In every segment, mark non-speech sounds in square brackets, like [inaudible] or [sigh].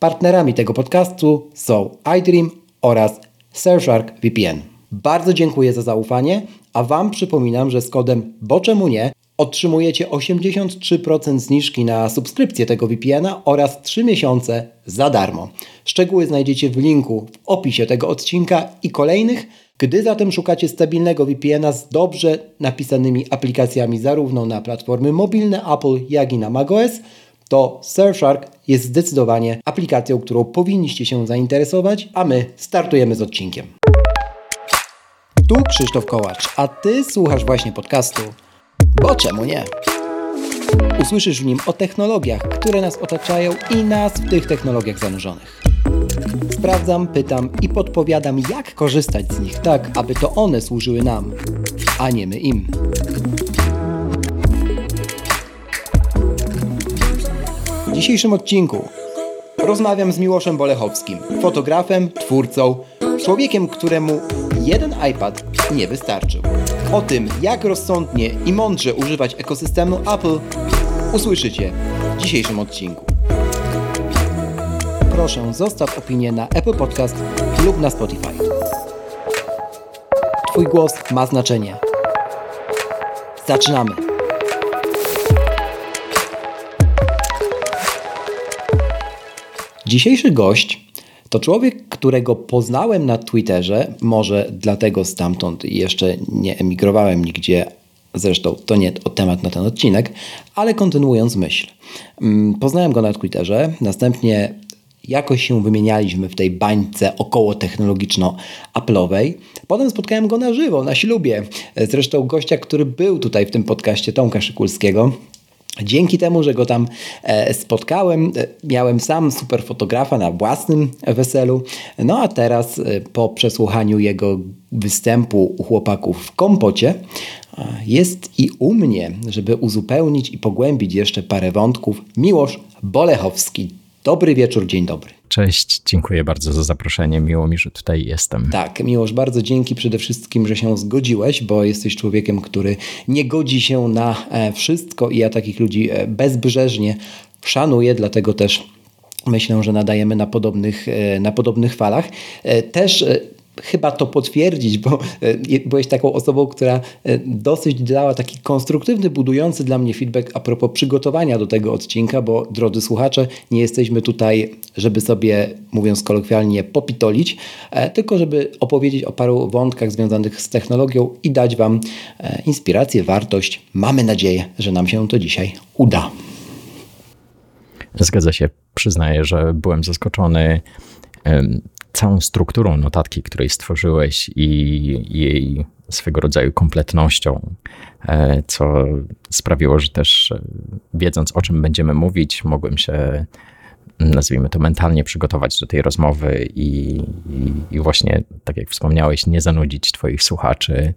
Partnerami tego podcastu są iDream oraz Surfshark VPN. Bardzo dziękuję za zaufanie, a Wam przypominam, że z kodem BOCZEMU NIE otrzymujecie 83% zniżki na subskrypcję tego VPN-a oraz 3 miesiące za darmo. Szczegóły znajdziecie w linku w opisie tego odcinka i kolejnych. Gdy zatem szukacie stabilnego VPN-a z dobrze napisanymi aplikacjami zarówno na platformy mobilne Apple, jak i na macOS, to Surfshark jest zdecydowanie aplikacją, którą powinniście się zainteresować, a my startujemy z odcinkiem. Tu Krzysztof Kołacz, a Ty słuchasz właśnie podcastu bo czemu nie? Usłyszysz w nim o technologiach, które nas otaczają i nas w tych technologiach zanurzonych. Sprawdzam, pytam i podpowiadam, jak korzystać z nich tak, aby to one służyły nam, a nie my im. Dzisiejszym odcinku rozmawiam z Miłoszem Bolechowskim, fotografem, twórcą, człowiekiem, któremu jeden iPad nie wystarczył. O tym, jak rozsądnie i mądrze używać ekosystemu Apple, usłyszycie w dzisiejszym odcinku. Proszę, zostaw opinię na Apple Podcast lub na Spotify. Twój głos ma znaczenie. Zaczynamy! Dzisiejszy gość to człowiek, którego poznałem na Twitterze, może dlatego stamtąd jeszcze nie emigrowałem nigdzie, zresztą to nie temat na ten odcinek, ale kontynuując myśl. Mm, poznałem go na Twitterze, następnie jakoś się wymienialiśmy w tej bańce około technologiczno-aplowej. Potem spotkałem go na żywo, na ślubie. Zresztą gościa, który był tutaj w tym podcaście, Tomka Szykulskiego. Dzięki temu, że go tam e, spotkałem, e, miałem sam super fotografa na własnym weselu. No a teraz e, po przesłuchaniu jego występu u chłopaków w kompocie jest i u mnie, żeby uzupełnić i pogłębić jeszcze parę wątków, Miłosz Bolechowski. Dobry wieczór, dzień dobry. Cześć, dziękuję bardzo za zaproszenie. Miło mi, że tutaj jestem. Tak, Miłosz, bardzo dzięki przede wszystkim, że się zgodziłeś, bo jesteś człowiekiem, który nie godzi się na e, wszystko i ja takich ludzi e, bezbrzeżnie szanuję, dlatego też myślę, że nadajemy na podobnych, e, na podobnych falach. Też chyba to potwierdzić, bo e, byłeś taką osobą, która e, dosyć dała taki konstruktywny, budujący dla mnie feedback a propos przygotowania do tego odcinka, bo drodzy słuchacze, nie jesteśmy tutaj, żeby sobie, mówiąc kolokwialnie, popitolić, e, tylko żeby opowiedzieć o paru wątkach związanych z technologią i dać Wam inspirację, wartość. Mamy nadzieję, że nam się to dzisiaj uda. Zgadza się. Przyznaję, że byłem zaskoczony całą strukturą notatki, której stworzyłeś i jej swego rodzaju kompletnością, e, co sprawiło, że też e, wiedząc o czym będziemy mówić, mogłem się nazwijmy to mentalnie przygotować do tej rozmowy i, i, i właśnie, tak jak wspomniałeś, nie zanudzić Twoich słuchaczy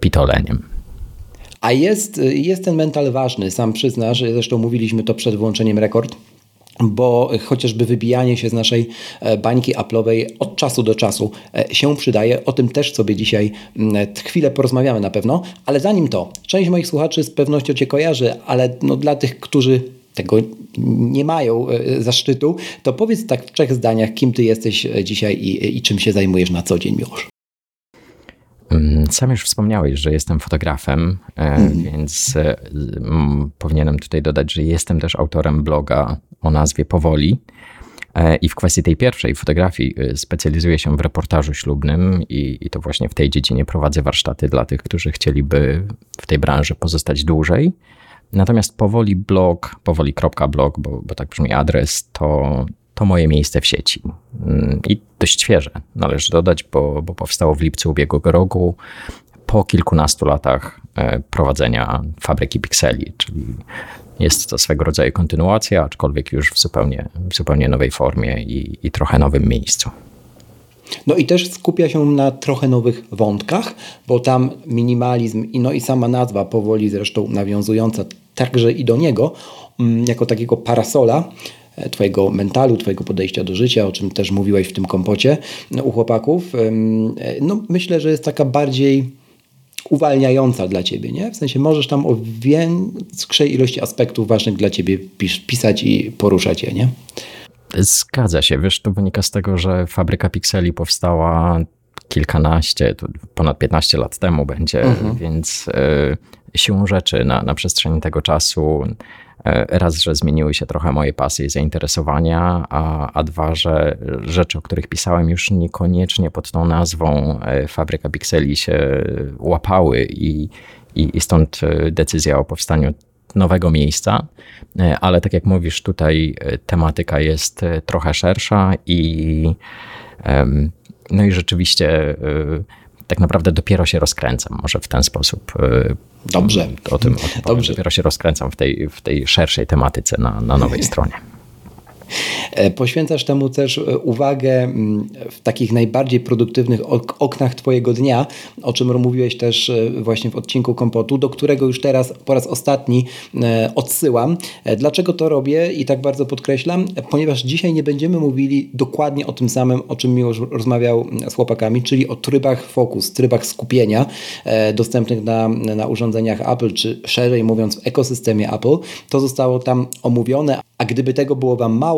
pitoleniem. A jest, jest ten mental ważny, sam przyznasz, zresztą mówiliśmy to przed włączeniem rekord bo chociażby wybijanie się z naszej e, bańki Apple'owej od czasu do czasu e, się przydaje. O tym też sobie dzisiaj mm, chwilę porozmawiamy na pewno, ale zanim to, część moich słuchaczy z pewnością Cię kojarzy, ale no dla tych, którzy tego nie mają e, zaszczytu, to powiedz tak w trzech zdaniach, kim Ty jesteś dzisiaj i, i czym się zajmujesz na co dzień, Miłosz. Sam już wspomniałeś, że jestem fotografem, mm. więc powinienem tutaj dodać, że jestem też autorem bloga o nazwie Powoli. E, I w kwestii tej pierwszej fotografii specjalizuję się w reportażu ślubnym i, i, to właśnie w tej dziedzinie prowadzę warsztaty dla tych, którzy chcieliby w tej branży pozostać dłużej. Natomiast powoli blog, powoli.blog, bo, bo tak brzmi adres, to, to moje miejsce w sieci. Mm, I dość świeże, należy dodać, bo, bo powstało w lipcu ubiegłego roku po kilkunastu latach e, prowadzenia fabryki pikseli, czyli jest to swego rodzaju kontynuacja, aczkolwiek już w zupełnie, w zupełnie nowej formie i, i trochę nowym miejscu. No i też skupia się na trochę nowych wątkach, bo tam minimalizm i, no i sama nazwa powoli zresztą nawiązująca także i do niego, mm, jako takiego parasola, Twojego mentalu, Twojego podejścia do życia, o czym też mówiłeś w tym kompocie no, u chłopaków. No, myślę, że jest taka bardziej uwalniająca dla ciebie, nie? W sensie możesz tam o większej ilości aspektów ważnych dla ciebie pis pisać i poruszać je, nie? Zgadza się. Wiesz, to wynika z tego, że fabryka pikseli powstała kilkanaście, ponad 15 lat temu będzie, mhm. więc y, siłą rzeczy na, na przestrzeni tego czasu raz, że zmieniły się trochę moje pasje i zainteresowania, a, a dwa, że rzeczy, o których pisałem już niekoniecznie pod tą nazwą e, Fabryka Pikseli się łapały i, i, i stąd decyzja o powstaniu nowego miejsca, ale tak jak mówisz, tutaj tematyka jest trochę szersza i no i rzeczywiście tak naprawdę dopiero się rozkręcam, może w ten sposób. Dobrze. O tym, o Dobrze. Dopiero się rozkręcam w tej, w tej szerszej tematyce na, na nowej stronie. [laughs] E, poświęcasz temu też e, uwagę mm, w takich najbardziej produktywnych oknach Twojego dnia, o czym mówiłeś też e, właśnie w odcinku Kompotu, do którego już teraz po raz ostatni odsyłam. Dlaczego to robię i tak bardzo podkreślam? Ponieważ dzisiaj nie będziemy mówili dokładnie o tym samym, o czym Miłosz rozmawiał z chłopakami, czyli o trybach fokus, trybach skupienia dostępnych na, na urządzeniach Apple, czy szerzej mówiąc w ekosystemie Apple. To zostało tam omówione, a gdyby tego było Wam mało,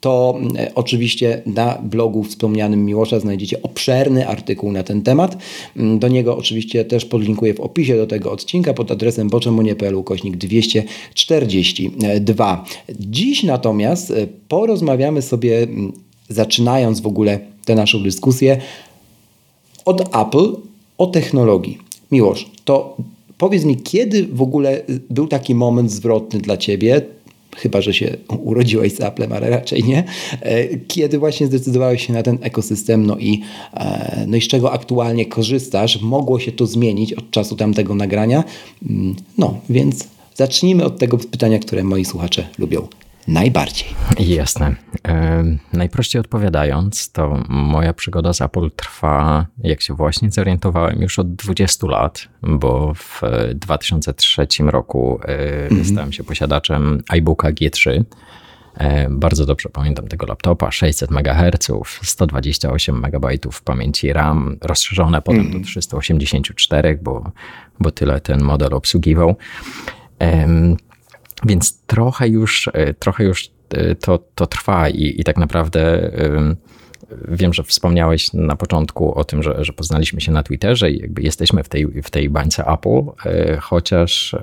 to e, oczywiście na blogu wspomnianym Miłosza znajdziecie obszerny artykuł na ten temat. Mm, do niego oczywiście też podlinkuję w opisie do tego odcinka pod adresem boczemunie.pl kośnik 242. Dziś natomiast e, porozmawiamy sobie, mm, zaczynając w ogóle tę naszą dyskusję, od Apple o technologii. Miłosz, to powiedz mi, kiedy w ogóle był taki moment zwrotny dla Ciebie? Chyba że się urodziłeś z Applem, ale raczej nie, e, kiedy właśnie zdecydowałeś się na ten ekosystem, no i, e, no i z czego aktualnie korzystasz. Mogło się to zmienić od czasu tamtego nagrania. Mm, no, więc zacznijmy od tego pytania, które moi słuchacze lubią najbardziej? Jasne. Najprościej odpowiadając, to moja przygoda z Apple trwa, jak się właśnie zorientowałem, już od 20 lat, bo w 2003 roku mhm. stałem się posiadaczem iBooka G3. E, bardzo dobrze pamiętam tego laptopa, 600 MHz, 128 MB pamięci RAM, rozszerzone potem mm. do 384, mhm. bo, bo tyle ten model obsługiwał. Więc trochę już, e, trochę już e, to, to trwa i, i tak naprawdę wiem, że wspomniałeś na początku o tym, że, że poznaliśmy się na Twitterze i jakby jesteśmy w tej, w tej bańce Apple, e, chociaż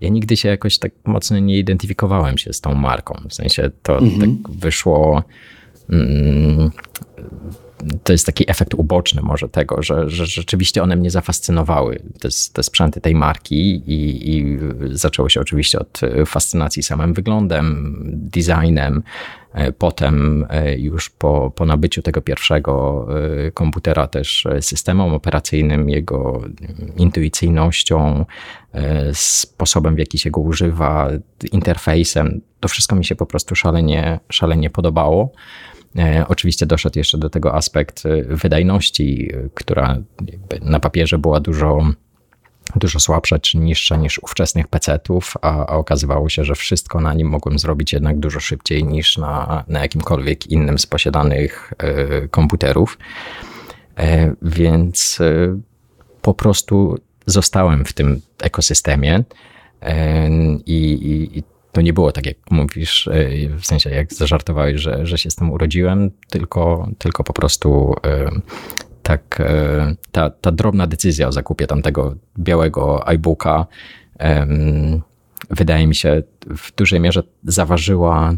ja nigdy się jakoś tak mocno nie identyfikowałem się z tą marką. W sensie to mhm. tak wyszło. Mm, to jest taki efekt uboczny może tego, że, że rzeczywiście one mnie zafascynowały, te, te sprzęty tej marki i, i zaczęło się oczywiście od fascynacji samym wyglądem, designem, e, Potem e, już po, po nabyciu tego pierwszego e, komputera też systemem operacyjnym, jego intuicyjnością, sposobem w jaki się go używa, interfejsem, to wszystko mi się po prostu szalenie, szalenie podobało. E, oczywiście doszedł jeszcze do tego aspekt e, wydajności, e, która na papierze była dużo, dużo słabsza czy niższa niż ówczesnych PC-ów, a, a, okazywało się, że wszystko na nim mogłem zrobić jednak dużo szybciej niż na, na jakimkolwiek innym z posiadanych komputerów. Więc po prostu zostałem w tym ekosystemie. I, i, to nie było tak, jak mówisz, e, w sensie jak zażartowałeś, że, że się z tym urodziłem, tylko, tylko po prostu e, tak e, ta, ta drobna decyzja o zakupie tamtego białego iBooka wydaje mi się w dużej mierze zaważyła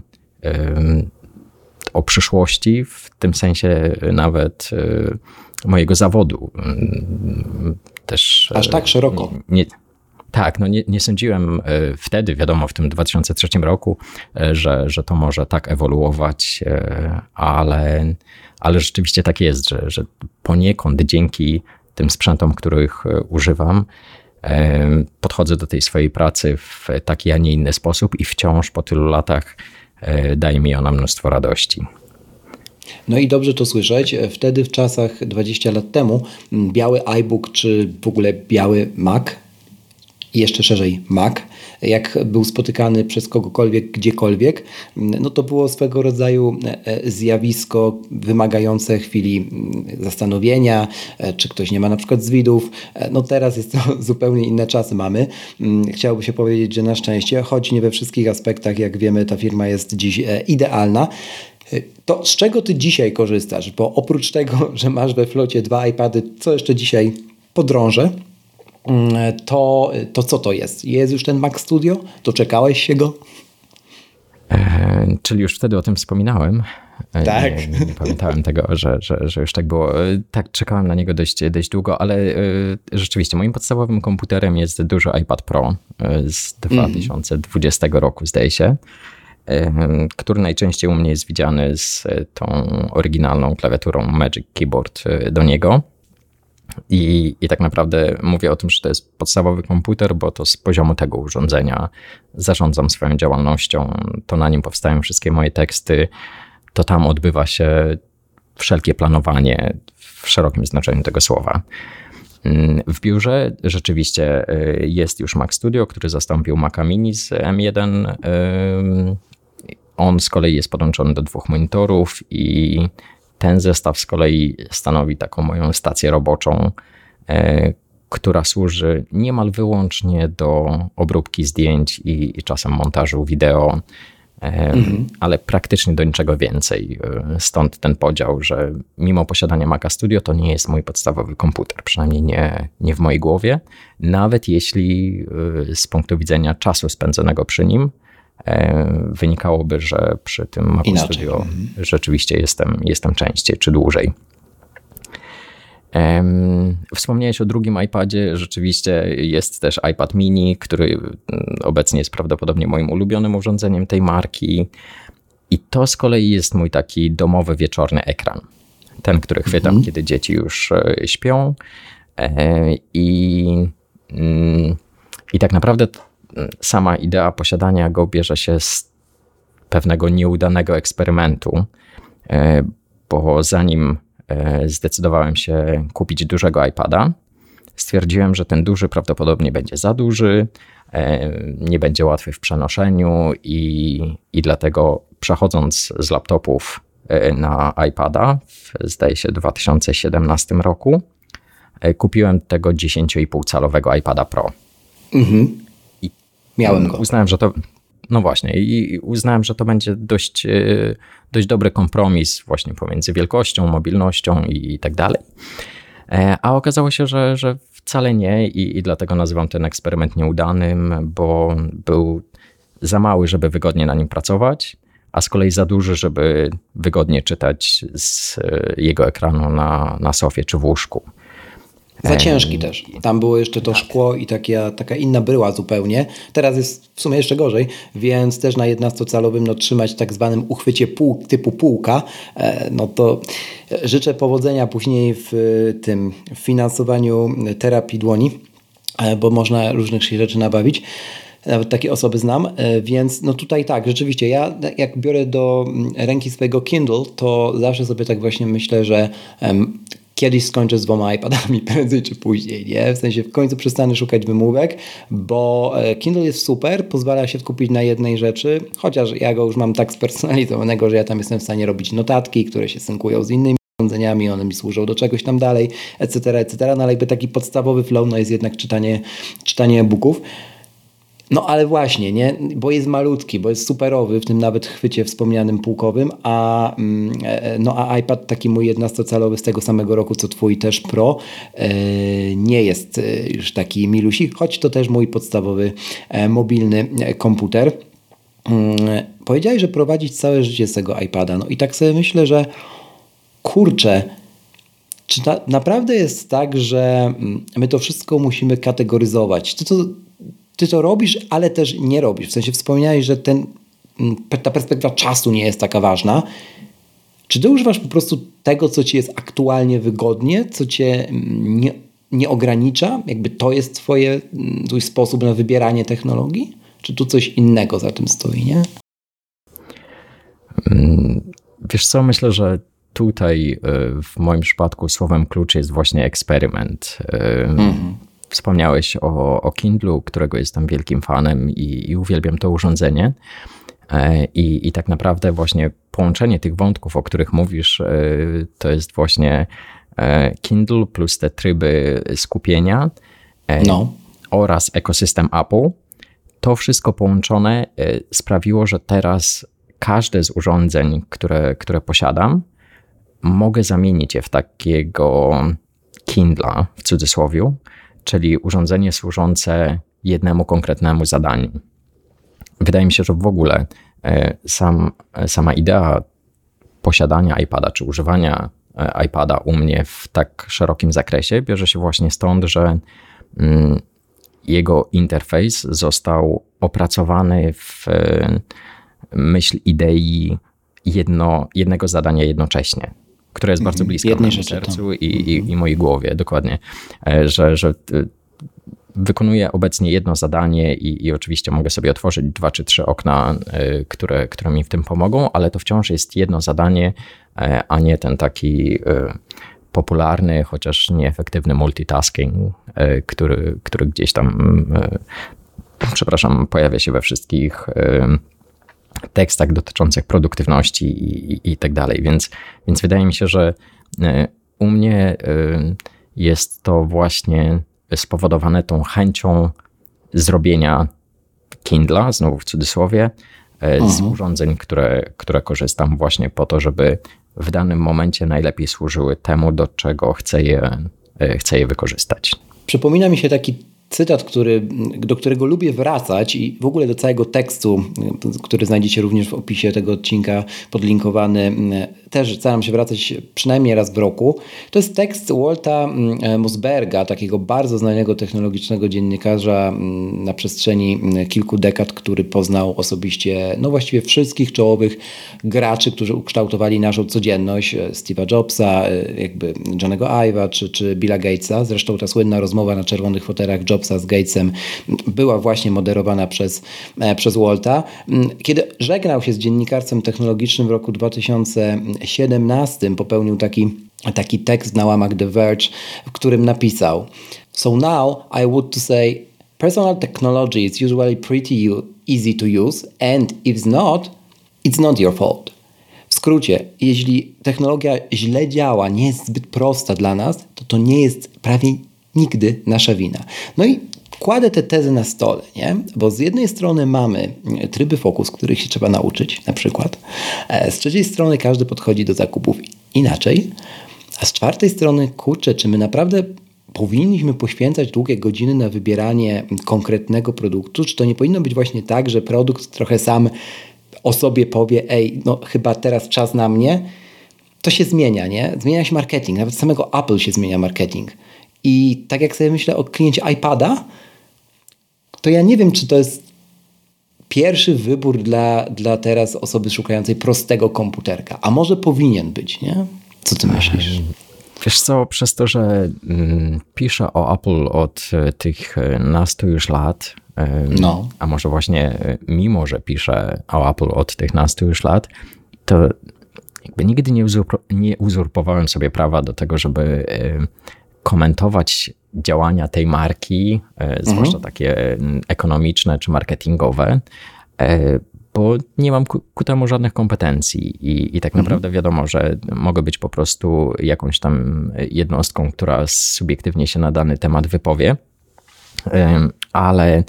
o przyszłości, w tym sensie nawet mojego zawodu. Też, Aż tak szeroko. Nie, tak, no nie, nie sądziłem e, wtedy, wiadomo, w tym 2003 roku, e, że, że to może tak ewoluować, e, ale, ale rzeczywiście tak jest, że, że poniekąd dzięki tym sprzętom, których używam, podchodzę do tej swojej pracy w taki, a nie inny sposób i wciąż po tylu latach daje mi ona mnóstwo radości. No i dobrze to słyszeć. Wtedy w czasach 20 lat temu biały iBook czy w ogóle biały Mac i jeszcze szerzej Mac, jak był spotykany przez kogokolwiek, gdziekolwiek, no to było swego rodzaju e, e, zjawisko wymagające chwili mm, zastanowienia, e, czy ktoś nie ma na przykład zwidów. No teraz jest to [laughs] zupełnie inne czasy mamy. Mm, chciałoby się powiedzieć, że na szczęście, choć nie we wszystkich aspektach, jak wiemy, ta firma jest dziś idealna. To z czego ty dzisiaj korzystasz? Bo oprócz tego, [laughs] że masz we flocie dwa iPady, co jeszcze dzisiaj podrążę, to, to co to jest? Jest już ten Mac Studio? Doczekałeś się go? E, czyli już wtedy o tym wspominałem. E, tak. Nie, nie, pamiętałem tego, że, że, że już tak było. E, tak, czekałem na niego dość, dość długo, ale rzeczywiście moim podstawowym komputerem jest duży iPad Pro z 2020 mm. roku, zdaje się, który najczęściej u mnie jest widziany z tą oryginalną klawiaturą Magic Keyboard do niego. I, I tak naprawdę mówię o tym, że to jest podstawowy komputer, bo to z poziomu tego urządzenia zarządzam swoją działalnością, to na nim powstają wszystkie moje teksty, to tam odbywa się wszelkie planowanie w szerokim znaczeniu tego słowa. Mm, w biurze rzeczywiście y, jest już Mac Studio, który zastąpił Maca Mini z M1. On z kolei jest podłączony do dwóch monitorów i ten zestaw z kolei stanowi taką moją stację roboczą, e, która służy niemal wyłącznie do obróbki zdjęć i, i czasem montażu wideo, e, mhm. ale praktycznie do niczego więcej. E, stąd ten podział, że mimo posiadania Maca Studio to nie jest mój podstawowy komputer, przynajmniej nie, nie w mojej głowie. Nawet jeśli z punktu widzenia czasu spędzonego przy nim, wynikałoby, że przy tym Macu Inaczej. Studio mhm. rzeczywiście jestem, jestem częściej czy dłużej. Wspomniałeś o drugim iPadzie. Rzeczywiście jest też iPad mini, który mm, obecnie jest prawdopodobnie moim ulubionym urządzeniem tej marki. I to z kolei jest mój taki domowy wieczorny ekran. Ten, który chwytam, mhm. kiedy dzieci już e, śpią. E, I, mm, I tak naprawdę sama idea posiadania go bierze się z pewnego nieudanego eksperymentu, e, bo zanim e, zdecydowałem się kupić dużego iPada, stwierdziłem, że ten duży prawdopodobnie będzie za duży, nie będzie łatwy w przenoszeniu i, i dlatego przechodząc z laptopów na iPada, w, zdaje się, 2017 roku, kupiłem tego 10,5 calowego iPada Pro. Mhm. Miałem go. Uznałem, że to. No właśnie, i uznałem, że to będzie dość, e, dość dobry kompromis właśnie pomiędzy wielkością, mobilnością i, i tak dalej. E, a okazało się, że, że wcale nie i, i dlatego nazywam ten eksperyment nieudanym, bo był za mały, żeby wygodnie na nim pracować, a z kolei za duży, żeby wygodnie czytać z e, jego ekranu na, na sofie czy w łóżku. Za ciężki też. Tam było jeszcze to tak. szkło i taka, taka inna bryła zupełnie. Teraz jest w sumie jeszcze gorzej, więc też na 11-calowym no, trzymać tak zwanym uchwycie pół, typu półka, e, no to życzę powodzenia później w tym finansowaniu terapii dłoni, e, bo można różnych rzeczy nabawić nawet takie osoby znam, e, więc no tutaj tak, rzeczywiście ja jak biorę do ręki swojego Kindle, to zawsze sobie tak właśnie myślę, że kiedyś skończę z dwoma iPadami, [laughs] prędzej czy później, nie? W sensie w końcu przestanę szukać wymówek, bo e, Kindle jest super, pozwala się skupić na jednej rzeczy, chociaż ja go już mam tak spersonalizowanego, że ja tam jestem w stanie robić notatki, które się synkują z innymi urządzeniami, one mi służą do czegoś tam dalej, etc., etc., no ale jakby taki podstawowy flow, no jest jednak czytanie, czytanie e-booków. No ale właśnie, nie? bo jest malutki, bo jest superowy w tym nawet chwycie wspomnianym półkowym, a, mm, e, no, a iPad taki mój 11-calowy z tego samego roku co twój też Pro e, nie jest e, już taki milusik, choć to też mój podstawowy mobilny komputer. Mm, powiedziałeś, że prowadzić całe życie z tego iPada. No i tak sobie myślę, że kurczę, czy na, naprawdę jest tak, że mm, my to wszystko musimy kategoryzować? Czy to ty to robisz, ale też nie robisz. W sensie wspomniałeś, że ten, mm, ta perspektywa czasu nie jest taka ważna. Czy ty używasz po prostu tego, co ci jest aktualnie wygodnie, co cię mm, nie, nie ogranicza? Jakby to jest twoje, mm, twój sposób na wybieranie technologii? Czy tu coś innego za tym stoi, nie? Wiesz co, myślę, że tutaj y, w moim przypadku słowem klucz jest właśnie eksperyment. Mhm. Wspomniałeś o, o Kindlu, którego jestem wielkim fanem i, i uwielbiam to urządzenie. E, I, I tak naprawdę właśnie połączenie tych wątków, o których mówisz, e, to jest właśnie e, Kindle plus te tryby skupienia no. oraz ekosystem Apple. To wszystko połączone sprawiło, że teraz każde z urządzeń, które, które posiadam, mogę zamienić je w takiego Kindla w cudzysłowie, czyli urządzenie służące jednemu konkretnemu zadaniu. Wydaje mi się, że w ogóle e, sam, sama idea posiadania iPada czy używania e, iPada u mnie w tak szerokim zakresie bierze się właśnie stąd, że mm, jego interfejs został opracowany w e, myśl idei jedno, jednego zadania jednocześnie które jest bardzo blisko Jednej mojemu sercu i, i, mhm. i, mojej głowie, dokładnie. E, że, że wykonuję obecnie jedno zadanie i, i, oczywiście mogę sobie otworzyć dwa czy trzy okna, e, które, które mi w tym pomogą, ale to wciąż jest jedno zadanie, e, a nie ten taki popularny, chociaż nieefektywny multitasking, który, który gdzieś tam, przepraszam, pojawia się we wszystkich tekstach dotyczących produktywności i, i, i tak dalej. Więc, więc wydaje mi się, że e, u mnie e, jest to właśnie spowodowane tą chęcią zrobienia Kindla, znowu w cudzysłowie, e, z mhm. urządzeń, które, które korzystam właśnie po to, żeby w danym momencie najlepiej służyły temu, do czego chcę je, chcę je wykorzystać. Przypomina mi się taki cytat, który, do którego lubię wracać i w ogóle do całego tekstu, który znajdziecie również w opisie tego odcinka podlinkowany, też staram się wracać przynajmniej raz w roku. To jest tekst Walta Mosberga, takiego bardzo znanego technologicznego dziennikarza na przestrzeni kilku dekad, który poznał osobiście no właściwie wszystkich czołowych graczy, którzy ukształtowali naszą codzienność. Steve'a Jobsa, jakby Johnego Ive'a czy, czy Billa Gatesa. Zresztą ta słynna rozmowa na czerwonych fotelach Jobsa z Gatesem była właśnie moderowana przez, e, przez Walta. Kiedy żegnał się z dziennikarstwem technologicznym w roku 2017, popełnił taki, taki tekst na łamach The Verge, w którym napisał So now I would to say personal technology is usually pretty easy to use and if not, it's not your fault. W skrócie, jeśli technologia źle działa, nie jest zbyt prosta dla nas, to to nie jest prawie nigdy nasza wina. No i kładę te tezy na stole, nie? bo z jednej strony mamy tryby fokus, których się trzeba nauczyć, na przykład. E, z trzeciej strony każdy podchodzi do zakupów inaczej, a z czwartej strony, kurczę, czy my naprawdę powinniśmy poświęcać długie godziny na wybieranie konkretnego produktu? Czy to nie powinno być właśnie tak, że produkt trochę sam o sobie powie, ej, no chyba teraz czas na mnie? To się zmienia, nie? Zmienia się marketing, nawet samego Apple się zmienia marketing. I tak jak sobie myślę o kliencie iPada, to ja nie wiem, czy to jest pierwszy wybór dla, dla teraz osoby szukającej prostego komputerka. A może powinien być, nie? Co ty myślisz? Wiesz co, przez to, że mm, piszę o Apple od e, tych e, nastu już lat, no. a może właśnie e, mimo, że piszę o Apple od tych nastu już lat, to jakby nigdy nie, nie uzurpowałem sobie prawa do tego, żeby komentować działania tej marki, e, mhm. zwłaszcza takie mm, ekonomiczne czy marketingowe, e, bo nie mam ku, ku temu żadnych kompetencji i, i tak mhm. naprawdę wiadomo, że mogę być po prostu jakąś tam jednostką, która subiektywnie się na dany temat wypowie, e, ale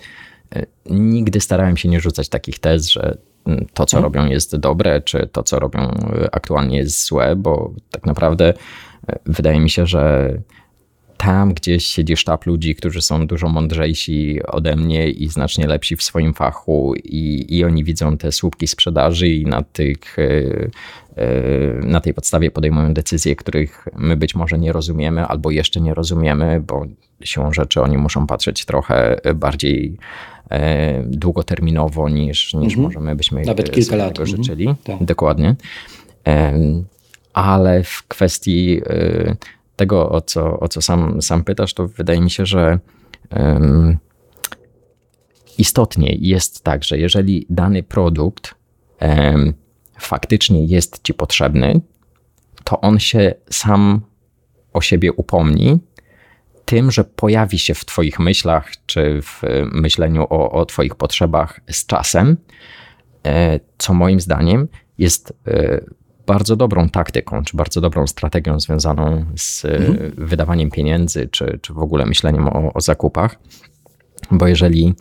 nigdy starałem się nie rzucać takich tez, że mm, to, co mhm. robią, jest dobre, czy to, co robią aktualnie, jest złe, bo tak naprawdę wydaje mi się, że tam gdzieś siedzi sztab ludzi, którzy są dużo mądrzejsi ode mnie i znacznie lepsi w swoim fachu, i, i oni widzą te słupki sprzedaży i na, tych, e, e, na tej podstawie podejmują decyzje, których my być może nie rozumiemy albo jeszcze nie rozumiemy, bo siłą rzeczy oni muszą patrzeć trochę bardziej e, długoterminowo niż, niż mhm. możemy byśmy Nawet kilka lat. tego życzyli. Mhm. Tak. Dokładnie. Ale w kwestii tego, o co, o co sam, sam pytasz, to wydaje mi się, że um, istotnie jest tak, że jeżeli dany produkt um, faktycznie jest ci potrzebny, to on się sam o siebie upomni tym, że pojawi się w Twoich myślach czy w myśleniu o, o Twoich potrzebach z czasem, e, co moim zdaniem jest e, bardzo dobrą taktyką, czy bardzo dobrą strategią związaną z e, mhm. wydawaniem pieniędzy, czy, czy w ogóle myśleniem o, o zakupach. Bo jeżeli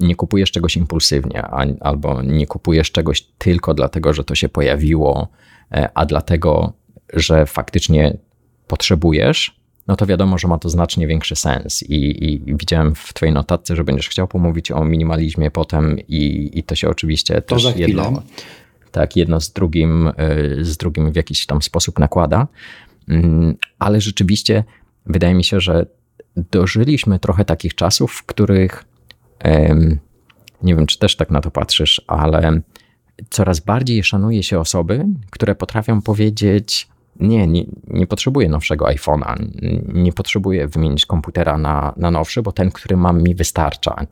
nie kupujesz czegoś impulsywnie, albo nie kupujesz czegoś tylko dlatego, że to się pojawiło, a dlatego, że faktycznie potrzebujesz, no to wiadomo, że ma to znacznie większy sens. I, i widziałem w Twojej notatce, że będziesz chciał pomówić o minimalizmie potem, i, i to się oczywiście to też jedno, tak, jedno z drugim, y, z drugim w jakiś tam sposób nakłada. Mm, ale rzeczywiście wydaje mi się, że dożyliśmy trochę takich czasów, w których nie wiem, czy też tak na to patrzysz, ale coraz bardziej szanuje się osoby, które potrafią powiedzieć: nie, nie, nie potrzebuję nowszego iPhone'a, nie potrzebuję wymienić komputera na, na nowszy, bo ten, który mam, mi wystarcza.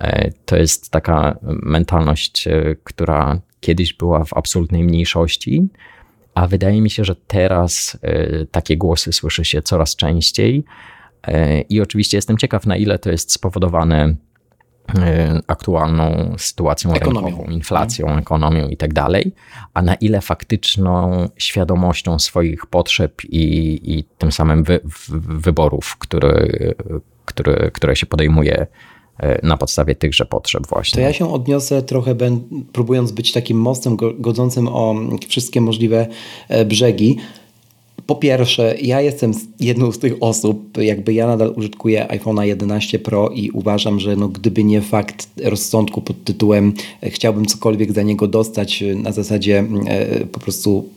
E, to jest taka mentalność, e, która kiedyś była w absolutnej mniejszości, a wydaje mi się, że teraz e, takie głosy słyszy się coraz częściej. I oczywiście jestem ciekaw, na ile to jest spowodowane aktualną sytuacją ekonomią. rynkową, inflacją, mhm. ekonomią i tak dalej, a na ile faktyczną świadomością swoich potrzeb i, i tym samym wy, wyborów, które, które, które się podejmuje na podstawie tychże potrzeb właśnie. To ja się odniosę trochę, próbując być takim mostem godzącym o wszystkie możliwe e, brzegi. Po pierwsze, ja jestem jedną z tych osób, jakby ja nadal użytkuję iPhone'a 11 Pro i uważam, że no, gdyby nie fakt rozsądku pod tytułem e, chciałbym cokolwiek za niego dostać e, na zasadzie e, po prostu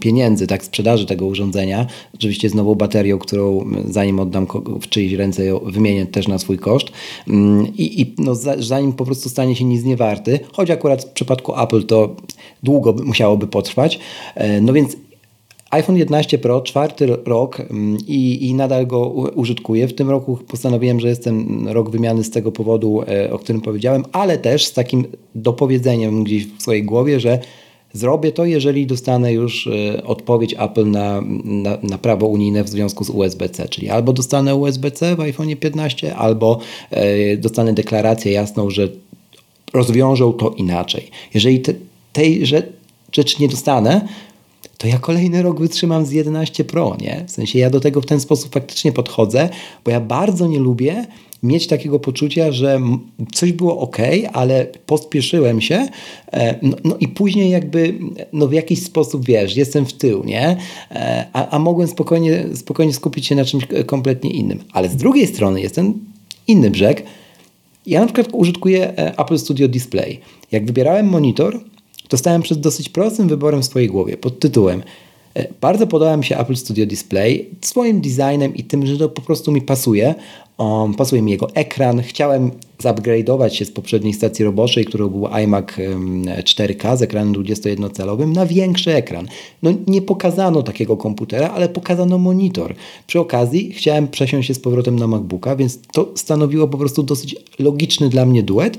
pieniędzy, tak, sprzedaży tego urządzenia. Oczywiście z nową baterią, którą zanim oddam w czyjś ręce ją wymienię też na swój koszt mm, i, i no, zanim po prostu stanie się nic nie warty, choć akurat w przypadku Apple to długo musiałoby potrwać. No więc iPhone 11 Pro, czwarty rok mm, i, i nadal go użytkuję. W tym roku postanowiłem, że jestem rok wymiany z tego powodu, e, o którym powiedziałem, ale też z takim dopowiedzeniem gdzieś w swojej głowie, że zrobię to, jeżeli dostanę już e, odpowiedź Apple na, na, na prawo unijne w związku z USB-C, czyli albo dostanę USB-C w iPhone 15, albo e, dostanę deklarację jasną, że rozwiążą to inaczej. Jeżeli te, tej rzeczy nie dostanę, to ja kolejny rok wytrzymam z 11 Pro, nie? W sensie ja do tego w ten sposób faktycznie podchodzę, bo ja bardzo nie lubię mieć takiego poczucia, że coś było ok, ale pospieszyłem się, e, no, no, i później jakby no w jakiś sposób, wiesz, jestem w tył, nie? E, a, a mogłem spokojnie, spokojnie skupić się na czymś kompletnie innym. Ale z drugiej strony jest ten inny brzeg. Ja na przykład użytkuję e, Apple Studio Display. Jak wybierałem monitor, to stałem przed dosyć prostym wyborem w swojej głowie pod tytułem e, bardzo podoba mi się Apple Studio Display swoim designem i tym, że to po prostu mi pasuje. Um, pasuje mi jego ekran. Chciałem zupgrade'ować się z poprzedniej stacji roboczej, którą był iMac 4K z ekranem 21-calowym na większy ekran. No nie pokazano takiego komputera, ale pokazano monitor. Przy okazji chciałem przesiąść się z powrotem na MacBooka, więc to stanowiło po prostu dosyć logiczny dla mnie duet.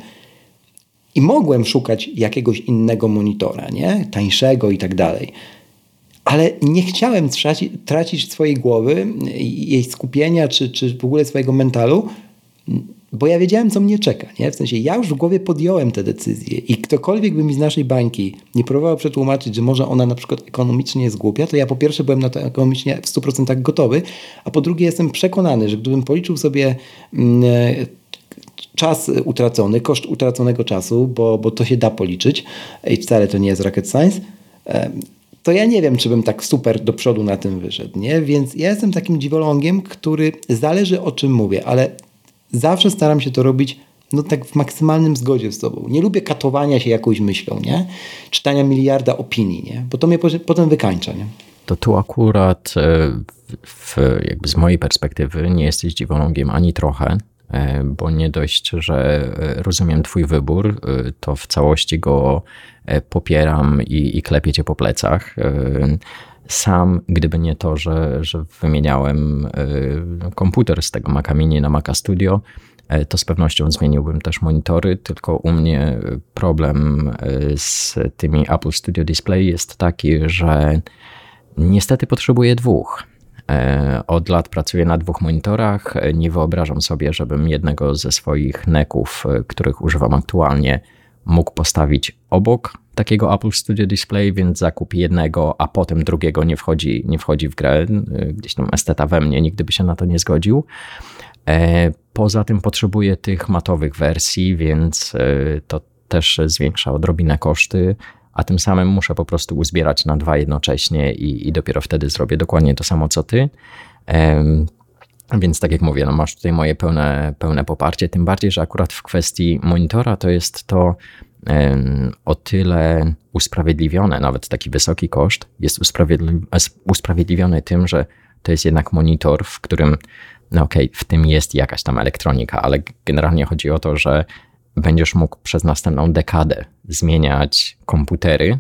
I mogłem szukać jakiegoś innego monitora, nie? tańszego i tak dalej. Ale nie chciałem traci, tracić swojej głowy, jej skupienia, czy, czy w ogóle swojego mentalu, bo ja wiedziałem, co mnie czeka. Nie? W sensie ja już w głowie podjąłem tę decyzję i ktokolwiek by mi z naszej bańki nie próbował przetłumaczyć, że może ona na przykład ekonomicznie jest głupia, to ja po pierwsze byłem na to ekonomicznie w 100% gotowy, a po drugie jestem przekonany, że gdybym policzył sobie mm, czas utracony, koszt utraconego czasu, bo, bo to się da policzyć i wcale to nie jest rocket science, to ja nie wiem, czy bym tak super do przodu na tym wyszedł, nie? Więc ja jestem takim dziwolągiem, który zależy o czym mówię, ale zawsze staram się to robić no tak w maksymalnym zgodzie z sobą. Nie lubię katowania się jakąś myślą, nie? Czytania miliarda opinii, nie? Bo to mnie potem wykańcza, nie? To tu akurat e, w, jakby z mojej perspektywy nie jesteś dziwolągiem ani trochę, bo nie dość, że e, rozumiem Twój wybór, e, to w całości go popieram i, i klepię Cię po plecach. Sam, gdyby nie to, że, że wymieniałem komputer z tego Maca Mini na Maca Studio, to z pewnością zmieniłbym też monitory, tylko u mnie problem z tymi Apple Studio Display jest taki, że niestety potrzebuję dwóch. E, od lat pracuję na dwóch monitorach. Nie wyobrażam sobie, żebym jednego ze swoich neków, e, których używam aktualnie, mógł postawić obok takiego Apple Studio Display, więc zakup jednego, a potem drugiego nie wchodzi, nie wchodzi w grę. E, gdzieś tam esteta we mnie nigdy by się na to nie zgodził. Poza tym potrzebuję tych matowych wersji, więc to też zwiększa odrobinę koszty, a tym samym muszę po prostu uzbierać na dwa jednocześnie i, i dopiero wtedy zrobię dokładnie to samo co ty. Więc tak jak mówię, no masz tutaj moje pełne, pełne poparcie, tym bardziej, że akurat w kwestii monitora to jest to o tyle usprawiedliwione, nawet taki wysoki koszt jest usprawiedliwiony tym, że to jest jednak monitor, w którym, no okej, okay, w tym jest jakaś tam elektronika, ale generalnie chodzi o to, że będziesz mógł przez następną dekadę zmieniać komputery,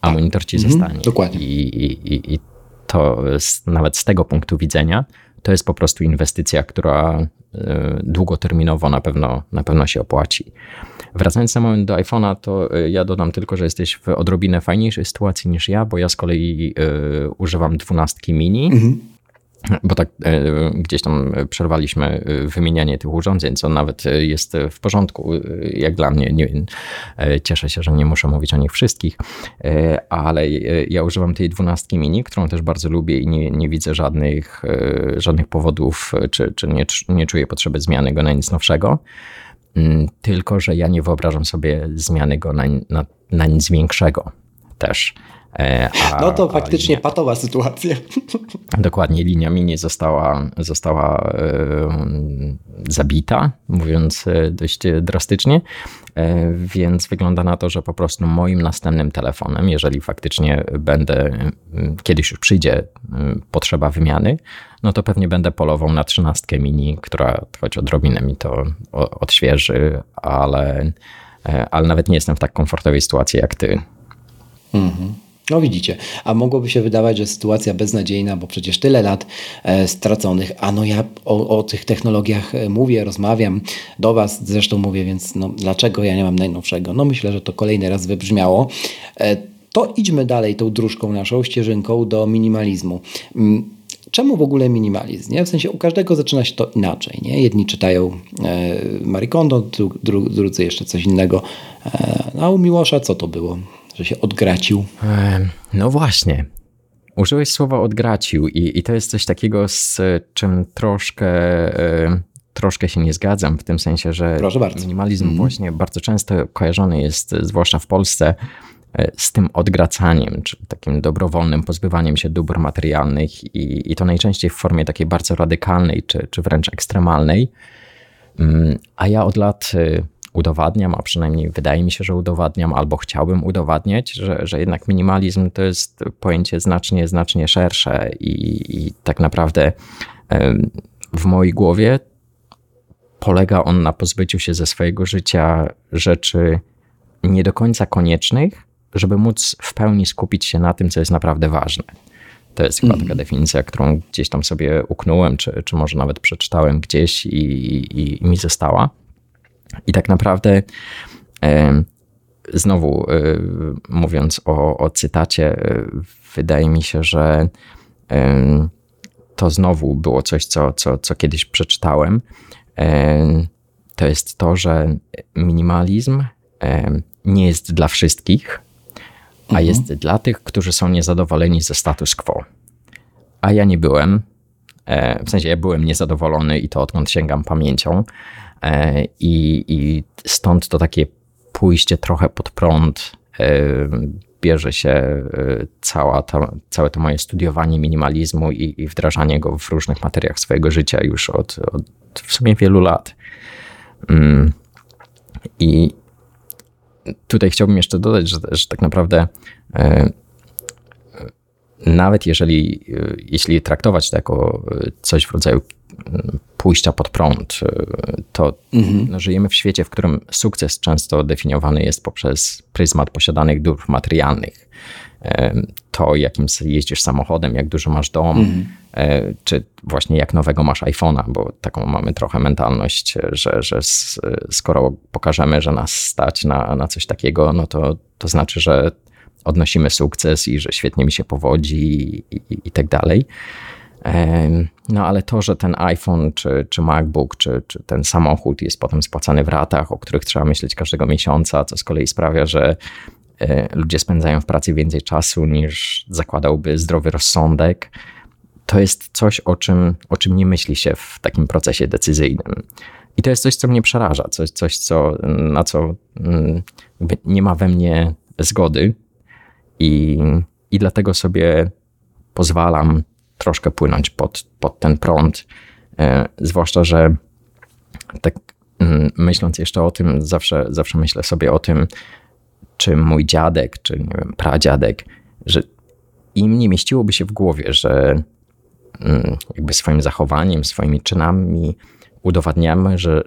a tak. monitor ci mhm, zostanie. Dokładnie. I, i, i to jest, nawet z tego punktu widzenia to jest po prostu inwestycja, która e, długoterminowo na pewno, na pewno się opłaci. Wracając na moment do iPhone'a, to e, ja dodam tylko, że jesteś w odrobinę fajniejszej sytuacji niż ja, bo ja z kolei y, używam 12 mini. Mhm bo tak e, gdzieś tam przerwaliśmy e, wymienianie tych urządzeń, co nawet e, jest w porządku, jak dla mnie. Nie, cieszę się, że nie muszę mówić o nich wszystkich, ale ja używam tej 12 mini, którą też bardzo lubię i nie, nie widzę żadnych, żadnych powodów, czy, czy nie, nie czuję potrzeby zmiany go na nic nowszego. Mm, tylko, że ja nie wyobrażam sobie zmiany go na, na, na nic większego też. E, a, no to faktycznie linia, patowa sytuacja. [laughs] Dokładnie, linia mini została, została e, zabita, mówiąc e, dość drastycznie, więc wygląda na to, że po prostu moim następnym telefonem, jeżeli faktycznie będę, kiedyś już przyjdzie potrzeba wymiany, no to pewnie będę polował na trzynastkę mini, która choć odrobinę mi to odświeży, ale, ale nawet nie jestem w tak komfortowej sytuacji jak ty. Mhm. No widzicie, a mogłoby się wydawać, że sytuacja beznadziejna, bo przecież tyle lat e, straconych, a no ja o, o, tych technologiach e, mówię, rozmawiam, do Was zresztą mówię, więc no, dlaczego ja nie mam najnowszego? No myślę, że to kolejny raz wybrzmiało. E, to idźmy dalej tą dróżką naszą, ścieżynką do minimalizmu. Mm, czemu w ogóle minimalizm? Nie? W sensie u każdego zaczyna się to inaczej. Nie? Jedni czytają e, Marie Kondo, dru, drudzy jeszcze coś innego. E, a u Miłosza co to było? Że się odgracił? No właśnie. Użyłeś słowa odgracił i, i to jest coś takiego, z czym troszkę, troszkę się nie zgadzam, w tym sensie, że minimalizm mm. właśnie bardzo często kojarzony jest, zwłaszcza w Polsce, e, z tym odgracaniem, czy takim dobrowolnym pozbywaniem się dóbr materialnych i, i to najczęściej w formie takiej bardzo radykalnej, czy, czy wręcz ekstremalnej. Mm, a ja od lat y, udowadniam, a przynajmniej wydaje mi się, że udowadniam, albo chciałbym udowadniać, że, że jednak minimalizm to jest pojęcie znacznie, znacznie szersze i, i tak naprawdę w mojej głowie polega on na pozbyciu się ze swojego życia rzeczy nie do końca koniecznych, żeby móc w pełni skupić się na tym, co jest naprawdę ważne. To jest chyba taka mhm. definicja, którą gdzieś tam sobie uknąłem, czy, czy może nawet przeczytałem gdzieś i, i, i mi została. I tak naprawdę znowu e, mówiąc o, o cytacie, e, wydaje mi się, że to znowu było coś, co, co, co kiedyś przeczytałem. To jest to, że minimalizm nie jest dla wszystkich, a mhm. jest dla tych, którzy są niezadowoleni ze status quo. A ja nie byłem. E, w sensie ja byłem niezadowolony i to odkąd sięgam pamięcią. E, I, I stąd to takie pójście trochę pod prąd e, bierze się e, cała całe to moje studiowanie minimalizmu i, i wdrażanie go w różnych materiach swojego życia już od, od w sumie wielu lat. Mm. I tutaj chciałbym jeszcze dodać, że, że tak naprawdę nawet jeżeli, jeśli traktować to jako coś w rodzaju pójścia pod prąd, to mhm. No, żyjemy w świecie, w którym sukces często definiowany jest poprzez pryzmat posiadanych dóbr materialnych. To, jakim jeździsz samochodem, jak dużo masz dom, mhm. E, czy właśnie jak nowego masz iPhone'a, bo taką mamy trochę mentalność, że, że skoro pokażemy, że nas stać na, na coś takiego, no to, to znaczy, że odnosimy sukces i że świetnie mi się powodzi i, i, i tak dalej. No ale to, że ten iPhone, czy, czy MacBook, czy, czy ten samochód jest potem spłacany w ratach, o których trzeba myśleć każdego miesiąca, co z kolei sprawia, że e, ludzie spędzają w pracy więcej czasu niż zakładałby zdrowy rozsądek, to jest coś, o czym, o czym nie myśli się w takim procesie decyzyjnym. I to jest coś, co mnie przeraża, coś, coś co, na co mm, nie ma we mnie zgody. I, i dlatego sobie pozwalam troszkę płynąć pod, pod ten prąd. E, zwłaszcza, że tak mm, myśląc jeszcze o tym, zawsze, zawsze myślę sobie o tym, czy mój dziadek, czy nie wiem, pradziadek, że im nie mieściłoby się w głowie, że mm, jakby swoim zachowaniem, swoimi czynami udowadniamy, że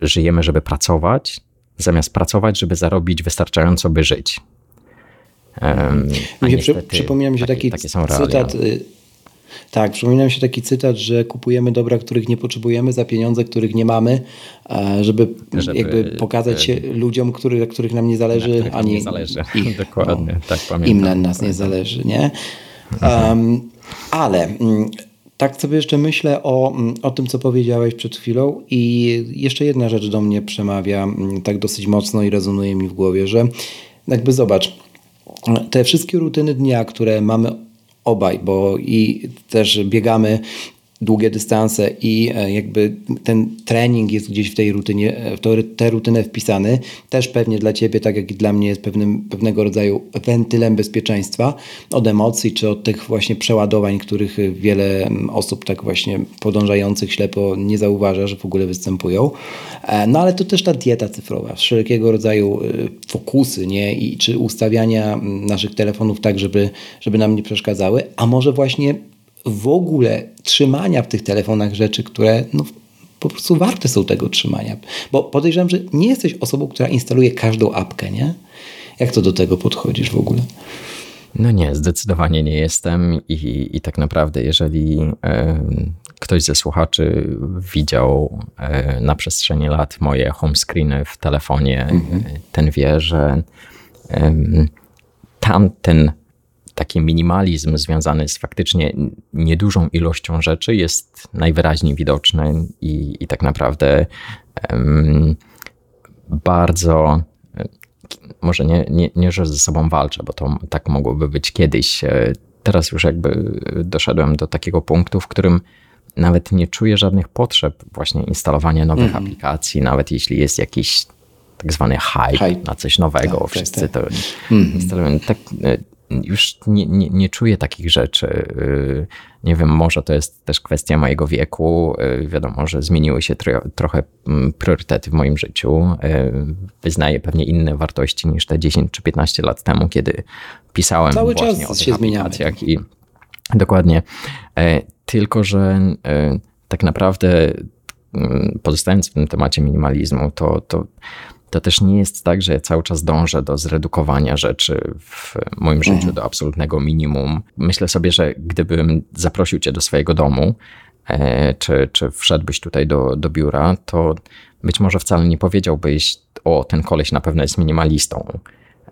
żyjemy, żeby pracować, zamiast pracować, żeby zarobić wystarczająco, by żyć. Um, mi się przypomniał mi się taki, taki cytat. Y, tak, przypomina mi się taki cytat, że kupujemy dobra, których nie potrzebujemy za pieniądze, których nie mamy, żeby, żeby jakby pokazać się ludziom, który, których nam nie zależy, ani nie zależy. Ich, [laughs] Dokładnie, no, tak pamiętam. Im na nas nie zależy, nie? Um, ale mm, tak sobie jeszcze myślę o, mm, o tym, co powiedziałeś przed chwilą i jeszcze jedna rzecz do mnie przemawia mm, tak dosyć mocno i rezonuje mi w głowie, że jakby zobacz, te wszystkie rutyny dnia, które mamy obaj, bo i też biegamy długie dystanse i e, jakby ten trening jest gdzieś w tej rutynie, e, w tę rutynę wpisany, też pewnie dla Ciebie, tak jak i dla mnie jest pewnym, pewnego rodzaju wentylem bezpieczeństwa od emocji, czy od tych właśnie przeładowań, których wiele osób tak właśnie podążających ślepo nie zauważa, że w ogóle występują. E, no ale to też ta dieta cyfrowa, wszelkiego rodzaju fokusy, nie? I czy ustawiania naszych telefonów tak, żeby, żeby nam nie przeszkadzały, a może właśnie w ogóle trzymania w tych telefonach rzeczy, które no, po prostu warte są tego trzymania. Bo podejrzewam, że nie jesteś osobą, która instaluje każdą apkę, nie? Jak to do tego podchodzisz w ogóle? No nie, zdecydowanie nie jestem i, i tak naprawdę, jeżeli ktoś ze słuchaczy widział e, na przestrzeni lat moje home screeny w telefonie, mhm. ten wie, że e, tamten taki minimalizm związany z faktycznie niedużą ilością rzeczy jest najwyraźniej widoczny i, i tak naprawdę um, bardzo może nie, nie, nie, że ze sobą walczę, bo to tak mogłoby być kiedyś. Teraz już jakby doszedłem do takiego punktu, w którym nawet nie czuję żadnych potrzeb właśnie instalowania nowych mm. aplikacji, nawet jeśli jest jakiś tak zwany hype, hype. na coś nowego, tak, tak wszyscy tak, tak. to mm. instalują. Tak, już nie, nie, nie czuję takich rzeczy. Y, nie wiem, może to jest też kwestia mojego wieku. Y, wiadomo, że zmieniły się tro, trochę mm, priorytety w moim życiu. Y, wyznaję pewnie inne wartości niż te 10 czy 15 lat temu, kiedy pisałem Cały właśnie czas o tych się aplikacjach. I, dokładnie. Tylko, że tak naprawdę mm, pozostając w tym temacie minimalizmu, to, to to też nie jest tak, że ja cały czas dążę do zredukowania rzeczy w moim mhm. życiu do absolutnego minimum. Myślę sobie, że gdybym zaprosił cię do swojego domu, e, czy, czy wszedłbyś tutaj do, do biura, to być może wcale nie powiedziałbyś, o, ten koleś na pewno jest minimalistą,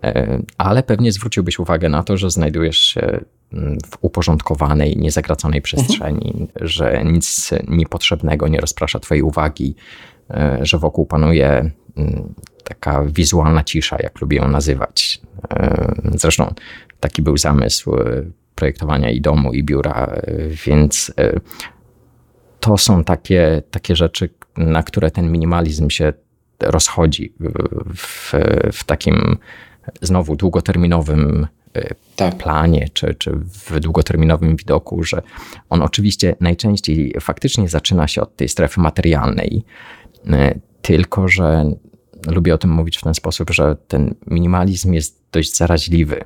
e, ale pewnie zwróciłbyś uwagę na to, że znajdujesz się mm, w uporządkowanej, niezagraconej przestrzeni, mhm. że nic niepotrzebnego nie rozprasza twojej uwagi, e, że wokół panuje mm, taka wizualna cisza, jak lubię ją nazywać. E, zresztą taki był zamysł e, projektowania i domu, i biura, e, więc to są takie, takie rzeczy, na które ten minimalizm się rozchodzi w, w takim znowu długoterminowym tak. planie, czy, czy w długoterminowym widoku, że on oczywiście najczęściej faktycznie zaczyna się od tej strefy materialnej, tylko że lubię o tym mówić w ten sposób, że ten minimalizm jest dość zaraźliwy.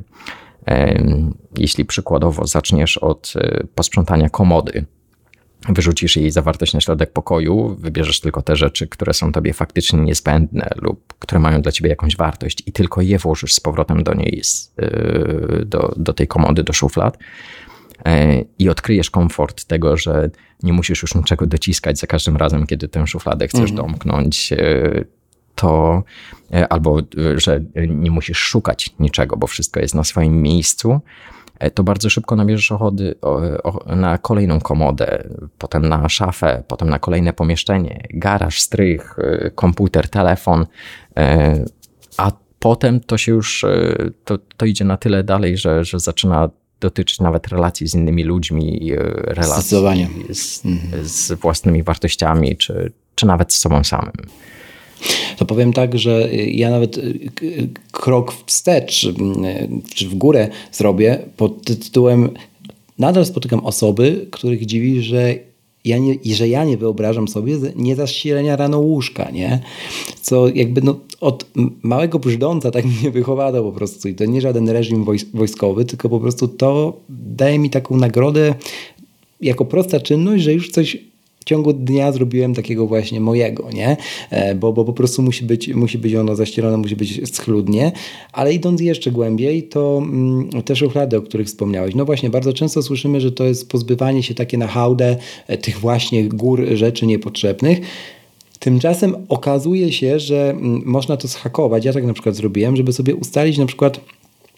Jeśli przykładowo zaczniesz od e, posprzątania komody, wyrzucisz jej zawartość na środek pokoju, wybierzesz tylko te rzeczy, które są tobie faktycznie niezbędne lub które mają dla ciebie jakąś wartość i tylko je włożysz z powrotem do niej, e, do, do tej komody, do szuflad e, i odkryjesz komfort tego, że nie musisz już niczego dociskać za każdym razem, kiedy tę szufladę chcesz mhm. domknąć, to e, albo e, że nie musisz szukać niczego, bo wszystko jest na swoim miejscu, e, to bardzo szybko nabierzesz ochody na kolejną komodę, potem na szafę, potem na kolejne pomieszczenie, garaż, strych, komputer, telefon, a potem to się już, to, to idzie na tyle dalej, że, że zaczyna dotyczyć nawet relacji z innymi ludźmi, relacji z, mhm. z własnymi wartościami, czy, czy nawet z sobą samym. To powiem tak, że ja nawet krok wstecz czy w górę zrobię pod tytułem nadal spotykam osoby, których dziwi, że ja nie, że ja nie wyobrażam sobie nie zasilenia rano łóżka, nie? Co jakby no, od małego brzdąca tak [laughs] mnie wychowano po prostu i to nie żaden reżim wojskowy, tylko po prostu to daje mi taką nagrodę jako prosta czynność, że już coś ciągu dnia zrobiłem takiego właśnie mojego, nie? E, bo, bo po prostu musi być, musi być ono zaścielone, musi być schludnie, ale idąc jeszcze głębiej, to mm, te szuflady, o których wspomniałeś. No właśnie, bardzo często słyszymy, że to jest pozbywanie się takie na hałdę e, tych właśnie gór rzeczy niepotrzebnych. Tymczasem okazuje się, że mm, można to zhakować. Ja tak na przykład zrobiłem, żeby sobie ustalić na przykład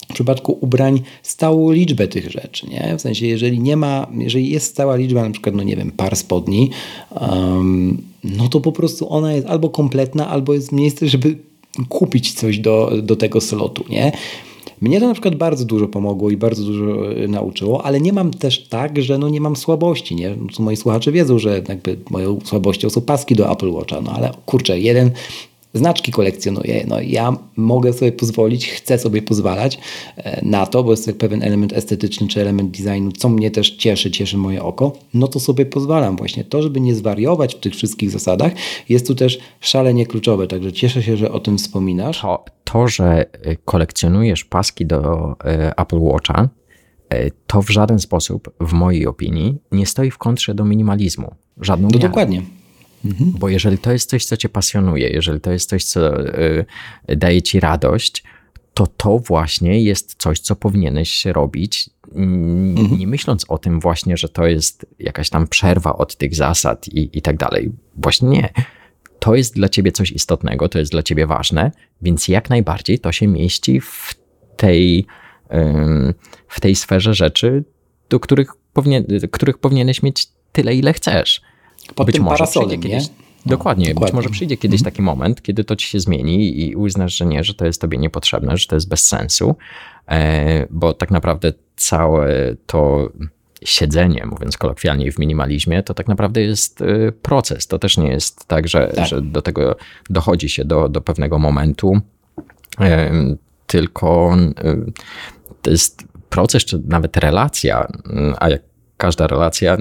w przypadku ubrań stałą liczbę tych rzeczy, nie? W sensie, jeżeli nie ma, jeżeli jest stała liczba, na przykład, no nie wiem, par spodni, um, no to po prostu ona jest albo kompletna, albo jest miejsce, żeby kupić coś do, do tego slotu, nie? Mnie to na przykład bardzo dużo pomogło i bardzo dużo e, nauczyło, ale nie mam też tak, że no nie mam słabości. Nie? Moi słuchacze wiedzą, że jakby moją słabością są paski do Apple Watcha, no ale kurczę, jeden znaczki kolekcjonuję. No, ja mogę sobie pozwolić, chcę sobie pozwalać e, na to, bo jest to pewien element estetyczny czy element designu, co mnie też cieszy, cieszy moje oko, no to sobie pozwalam właśnie. To, żeby nie zwariować w tych wszystkich zasadach, jest tu też szalenie kluczowe, także cieszę się, że o tym wspominasz. To, to że e, kolekcjonujesz paski do e, Apple Watcha, to w żaden sposób, w mojej opinii, nie stoi w kontrze do minimalizmu. Żadną no dokładnie. Mhm. Bo jeżeli to jest coś, co cię pasjonuje, jeżeli to jest coś, co y, daje ci radość, to to właśnie jest coś, co powinieneś robić, mhm. nie myśląc o tym właśnie, że to jest jakaś tam przerwa od tych zasad i, i tak dalej. Właśnie nie. To jest dla ciebie coś istotnego, to jest dla ciebie ważne, więc jak najbardziej to się mieści w tej, w tej sferze rzeczy, do których, powinien, których powinieneś mieć tyle, ile chcesz. Pod być tym może parasolem, kiedyś, no, Dokładnie. dokładnie. Być może przyjdzie kiedyś mhm. taki moment, kiedy to ci się zmieni i uznasz, że nie, że to jest tobie niepotrzebne, że to jest bez sensu, e, bo tak naprawdę całe to siedzenie, mówiąc kolokwialnie w minimalizmie, to tak naprawdę jest e, proces. To też nie jest tak, że, tak. że do tego dochodzi się do, do pewnego momentu, e, tylko to jest proces, czy nawet relacja, a jak każda relacja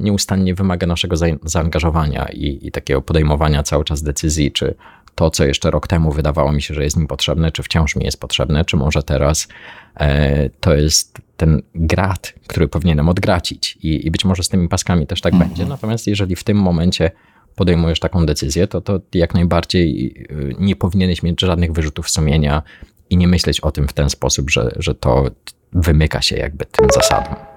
nieustannie wymaga naszego zaangażowania i, i, takiego podejmowania cały czas decyzji, czy to, co jeszcze rok temu wydawało mi się, że jest mi potrzebne, czy wciąż mi jest potrzebne, czy może teraz e, to jest ten grat, który powinienem odgracić. I, i być może z tymi paskami też tak mhm. będzie. Natomiast jeżeli w tym momencie podejmujesz taką decyzję, to, to jak najbardziej e, nie powinieneś mieć żadnych wyrzutów sumienia i nie myśleć o tym w ten sposób, że, że to wymyka się jakby tym zasadom.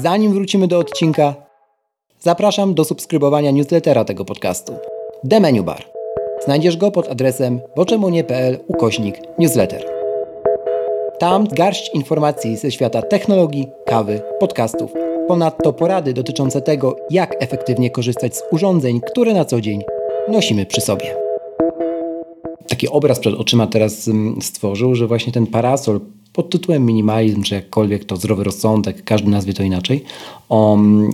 Zanim wrócimy do odcinka, zapraszam do subskrybowania newslettera tego podcastu. The Menu Bar. Znajdziesz go pod adresem boczemunie.pl ukośnik newsletter. Tam garść informacji ze świata technologii, kawy, podcastów. Ponadto porady dotyczące tego, jak efektywnie korzystać z urządzeń, które na co dzień nosimy przy sobie. Taki obraz przed oczyma teraz mm, stworzył, że właśnie ten parasol pod tytułem minimalizm, czy jakkolwiek to zdrowy rozsądek, każdy nazwie to inaczej, um,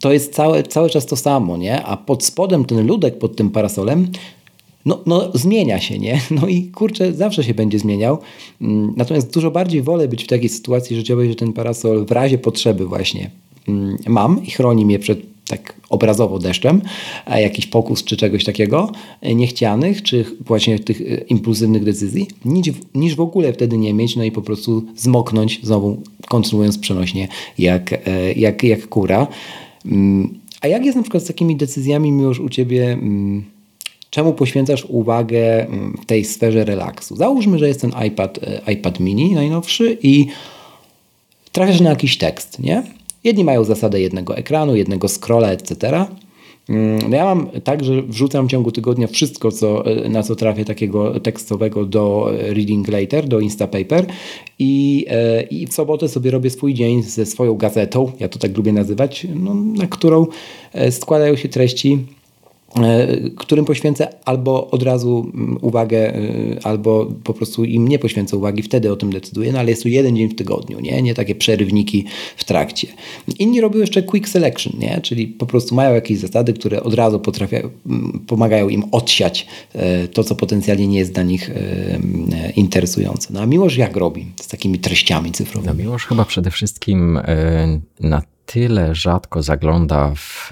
to jest cały, cały czas to samo, nie? A pod spodem ten ludek pod tym parasolem no, no zmienia się, nie? [laughs] No i kurczę, zawsze się będzie zmieniał. Mm, natomiast dużo bardziej wolę być w takiej sytuacji życiowej, że ten parasol w razie potrzeby właśnie mm, mam i chroni mnie przed tak obrazowo deszczem, jakiś pokus czy czegoś takiego e, niechcianych, czy właśnie tych e, impulsywnych decyzji, niż, niż w ogóle wtedy nie mieć, no i po prostu zmoknąć, znowu kontynuując przenośnie, jak, e, jak, jak kura. Mm, a jak jest na przykład z takimi decyzjami już u Ciebie, mm, czemu poświęcasz uwagę mm, w tej sferze relaksu? Załóżmy, że jest ten iPad, iPad mini najnowszy i trafiasz na jakiś tekst, nie? Jedni mają zasadę jednego ekranu, jednego scrolla, etc. Mm, no ja mam tak, że wrzucam w ciągu tygodnia wszystko, co, e, na co trafię takiego tekstowego do Reading Later, do Instapaper i, e, i w sobotę sobie robię swój dzień ze swoją gazetą, ja to tak lubię nazywać, no, na którą e, składają się treści którym poświęcę albo od razu uwagę, albo po prostu im nie poświęcę uwagi, wtedy o tym decyduję, no ale jest to jeden dzień w tygodniu, nie, nie takie przerywniki w trakcie. Inni robią jeszcze quick selection, nie? czyli po prostu mają jakieś zasady, które od razu potrafią, pomagają im odsiać to, co potencjalnie nie jest dla nich interesujące. No a Miłosz jak robi z takimi treściami cyfrowymi? No Miłosz chyba przede wszystkim na tyle rzadko zagląda w,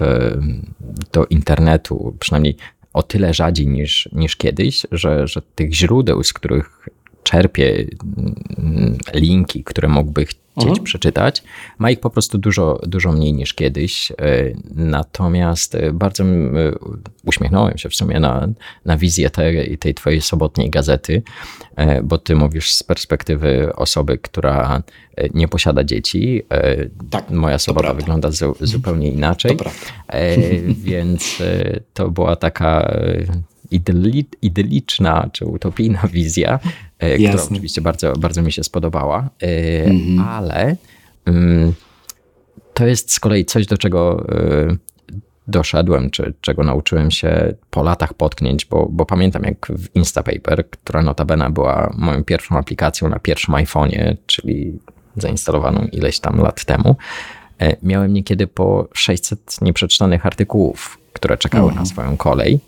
do internetu, przynajmniej o tyle rzadziej niż, niż kiedyś, że, że tych źródeł, z których czerpie mm, linki, które mógłby chcieć mhm. przeczytać. Ma ich po prostu dużo, dużo mniej niż kiedyś. E, natomiast e, bardzo e, uśmiechnąłem się w sumie na, na wizję tej, tej twojej sobotniej gazety, bo ty mówisz z perspektywy osoby, która nie posiada dzieci. Tak, Moja sobota wygląda zu, mhm. zupełnie inaczej. To Więc to była taka idyliczna czy utopijna [laughs] wizja, e, Jasne. która oczywiście bardzo, bardzo mi się spodobała, e, mhm. ale mm, to jest z kolei coś, do czego e, doszedłem, czy czego nauczyłem się po latach potknięć, bo, bo pamiętam jak w Instapaper, która notabene była moją pierwszą aplikacją na pierwszym iPhone'ie, czyli zainstalowaną ileś tam lat temu, miałem niekiedy po 600 nieprzeczytanych artykułów, które czekały mhm. na swoją kolej.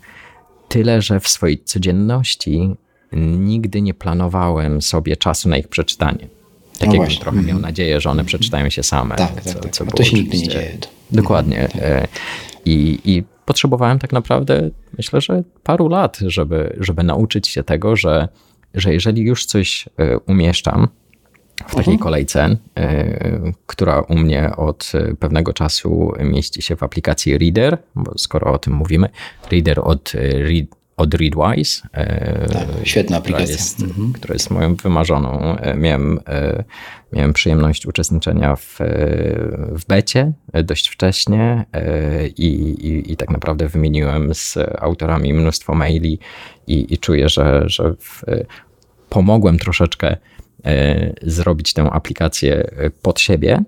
Tyle, że w swojej codzienności nigdy nie planowałem sobie czasu na ich przeczytanie. Tak no jakbym trochę miał mhm. nadzieję, że one przeczytają się same. Tak, co, tak, tak. Co to się nigdy nie dzieje. Dokładnie. Tak. E, I, I potrzebowałem tak naprawdę, myślę, że paru lat, żeby, żeby nauczyć się tego, że, że jeżeli już coś e, umieszczam, w takiej mhm. kolejce, y, która u mnie od pewnego czasu mieści się w aplikacji Reader, bo skoro o tym mówimy, Reader od, Read, od Readwise. Tak, świetna aplikacja. Która jest, mhm. która jest moją wymarzoną. Miałem, miałem przyjemność uczestniczenia w, w becie dość wcześnie i, i, i tak naprawdę wymieniłem z autorami mnóstwo maili i, i czuję, że, że w, pomogłem troszeczkę E, zrobić tę aplikację e, pod siebie.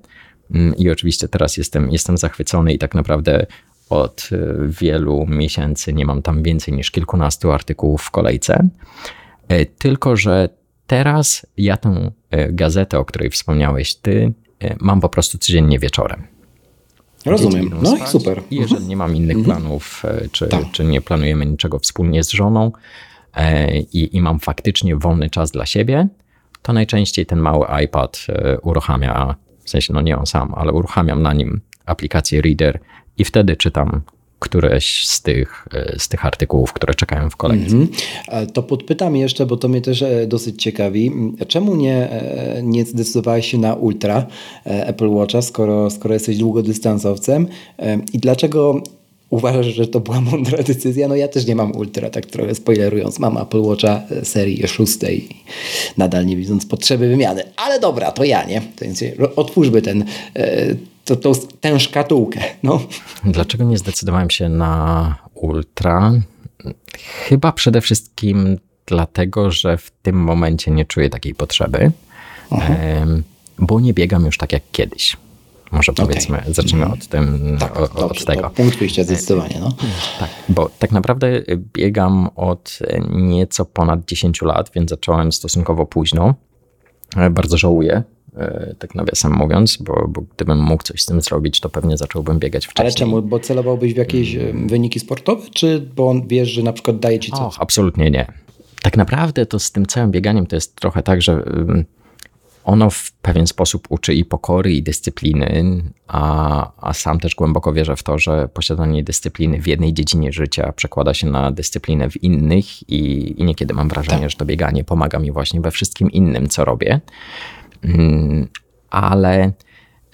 Mm, I oczywiście teraz jestem, jestem zachwycony i tak naprawdę od e, wielu miesięcy nie mam tam więcej niż kilkunastu artykułów w kolejce. Tylko, że teraz ja tę gazetę, o której wspomniałeś ty, mam po prostu codziennie wieczorem. Rozumiem. No i super. I jeżeli nie mam innych mhm. planów, czy, tak. czy nie planujemy niczego wspólnie z żoną i, i mam faktycznie wolny czas dla siebie, to najczęściej ten mały iPad e, uruchamia, w sensie no nie on sam, ale uruchamiam na nim aplikację Reader i wtedy czytam któreś z tych, e, z tych artykułów, które czekają w kolejce. Mm -hmm. To podpytam jeszcze, bo to mnie też dosyć ciekawi. Czemu nie, nie zdecydowałeś się na Ultra Apple Watcha, skoro, skoro jesteś długodystansowcem i dlaczego uważasz, że to była mądra decyzja? No ja też nie mam Ultra, tak trochę spoilerując. Mam Apple Watcha e, serii szóstej, nadal nie widząc potrzeby wymiany. Ale dobra, to ja, nie? Więc otwórzmy ten, e, to, to, tę szkatułkę. No. Dlaczego nie zdecydowałem się na Ultra? Chyba przede wszystkim dlatego, że w tym momencie nie czuję takiej potrzeby, bo nie biegam już tak jak kiedyś. Może powiedzmy, okay. zacznijmy od, tym, tak, od, dobrze, od tego. punkt wyjścia zdecydowanie. No. Tak, bo tak naprawdę biegam od nieco ponad 10 lat, więc zacząłem stosunkowo późno. E, bardzo żałuję, e, tak nawiasem mówiąc, bo, bo gdybym mógł coś z tym zrobić, to pewnie zacząłbym biegać wcześniej. Ale czemu? Bo celowałbyś w jakieś hmm. wyniki sportowe, czy bo wiesz, że na przykład daje ci coś? Och, absolutnie nie. Tak naprawdę to z tym całym bieganiem to jest trochę tak, że ono w pewien sposób uczy i pokory, i dyscypliny, a, a sam też głęboko wierzę w to, że posiadanie dyscypliny w jednej dziedzinie życia przekłada się na dyscyplinę w innych, i, i niekiedy mam wrażenie, tak. że to bieganie pomaga mi właśnie we wszystkim innym, co robię. Mm, ale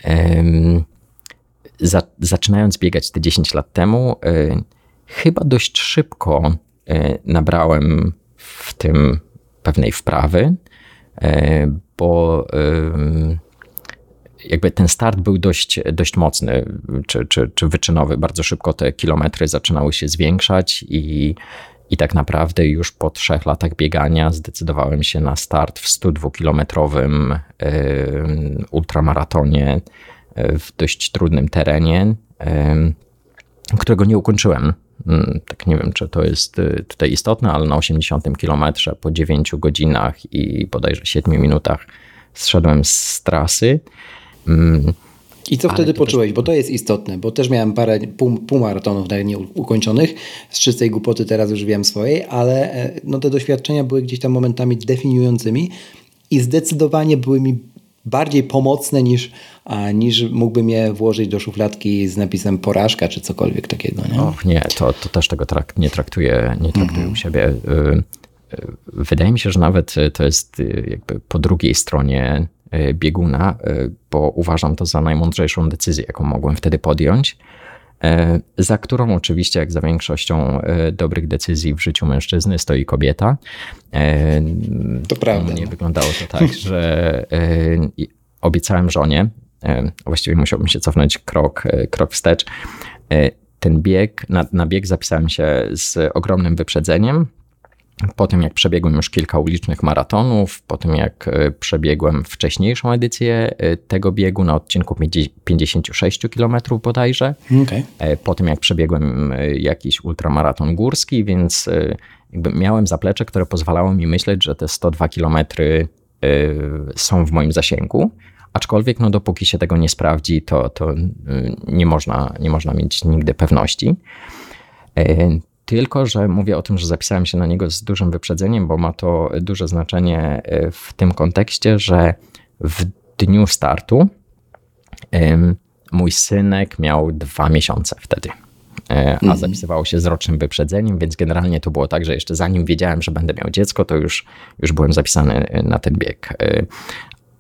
um, za, zaczynając biegać te 10 lat temu, y, chyba dość szybko y, nabrałem w tym pewnej wprawy E, bo jakby ten start był dość, dość mocny czy, czy, czy wyczynowy. Bardzo szybko te kilometry zaczynały się zwiększać i, i tak naprawdę już po trzech latach biegania zdecydowałem się na start w 102-kilometrowym ultramaratonie e, w dość trudnym terenie, którego nie ukończyłem tak nie wiem, czy to jest y, tutaj istotne, ale na 80 kilometrze po 9 godzinach i bodajże 7 minutach zszedłem z trasy. Mm, I co wtedy poczułeś? Też... Bo to jest istotne, bo też miałem parę pół, półmaratonów nieukończonych. Z czystej głupoty teraz już wiem swojej, ale e, no, te doświadczenia były gdzieś tam momentami definiującymi i zdecydowanie były mi bardziej pomocne niż, niż mógłbym je włożyć do szufladki z napisem porażka czy cokolwiek takiego. Nie? Och nie, to, to też tego trak nie traktuję, nie traktuję mhm. u siebie. Y, y, wydaje mi się, że nawet to jest y, jakby po drugiej stronie bieguna, bo uważam to za najmądrzejszą decyzję, jaką mogłem wtedy podjąć. Za którą oczywiście, jak za większością dobrych decyzji w życiu mężczyzny, stoi kobieta. To prawda. Nie wyglądało to tak, [laughs] że obiecałem żonie, właściwie musiałbym się cofnąć krok, krok wstecz. Ten bieg, na, na bieg zapisałem się z ogromnym wyprzedzeniem. Po tym, jak przebiegłem już kilka ulicznych maratonów, po tym, jak e, przebiegłem wcześniejszą edycję e, tego biegu na odcinku 56 km bodajże, okay. E, po tym, jak przebiegłem jakiś ultramaraton górski, więc jakby miałem zaplecze, które pozwalało mi myśleć, że te 102 km są w moim zasięgu. Aczkolwiek, no, dopóki się tego nie sprawdzi, to, to nie, można, nie można mieć nigdy pewności. Tylko, że mówię o tym, że zapisałem się na niego z dużym wyprzedzeniem, bo ma to duże znaczenie e, w tym kontekście, że w dniu startu mój synek miał dwa miesiące wtedy. E, a mhm. zapisywało się z rocznym wyprzedzeniem, więc generalnie to było tak, że jeszcze zanim wiedziałem, że będę miał dziecko, to już, już byłem zapisany na ten bieg.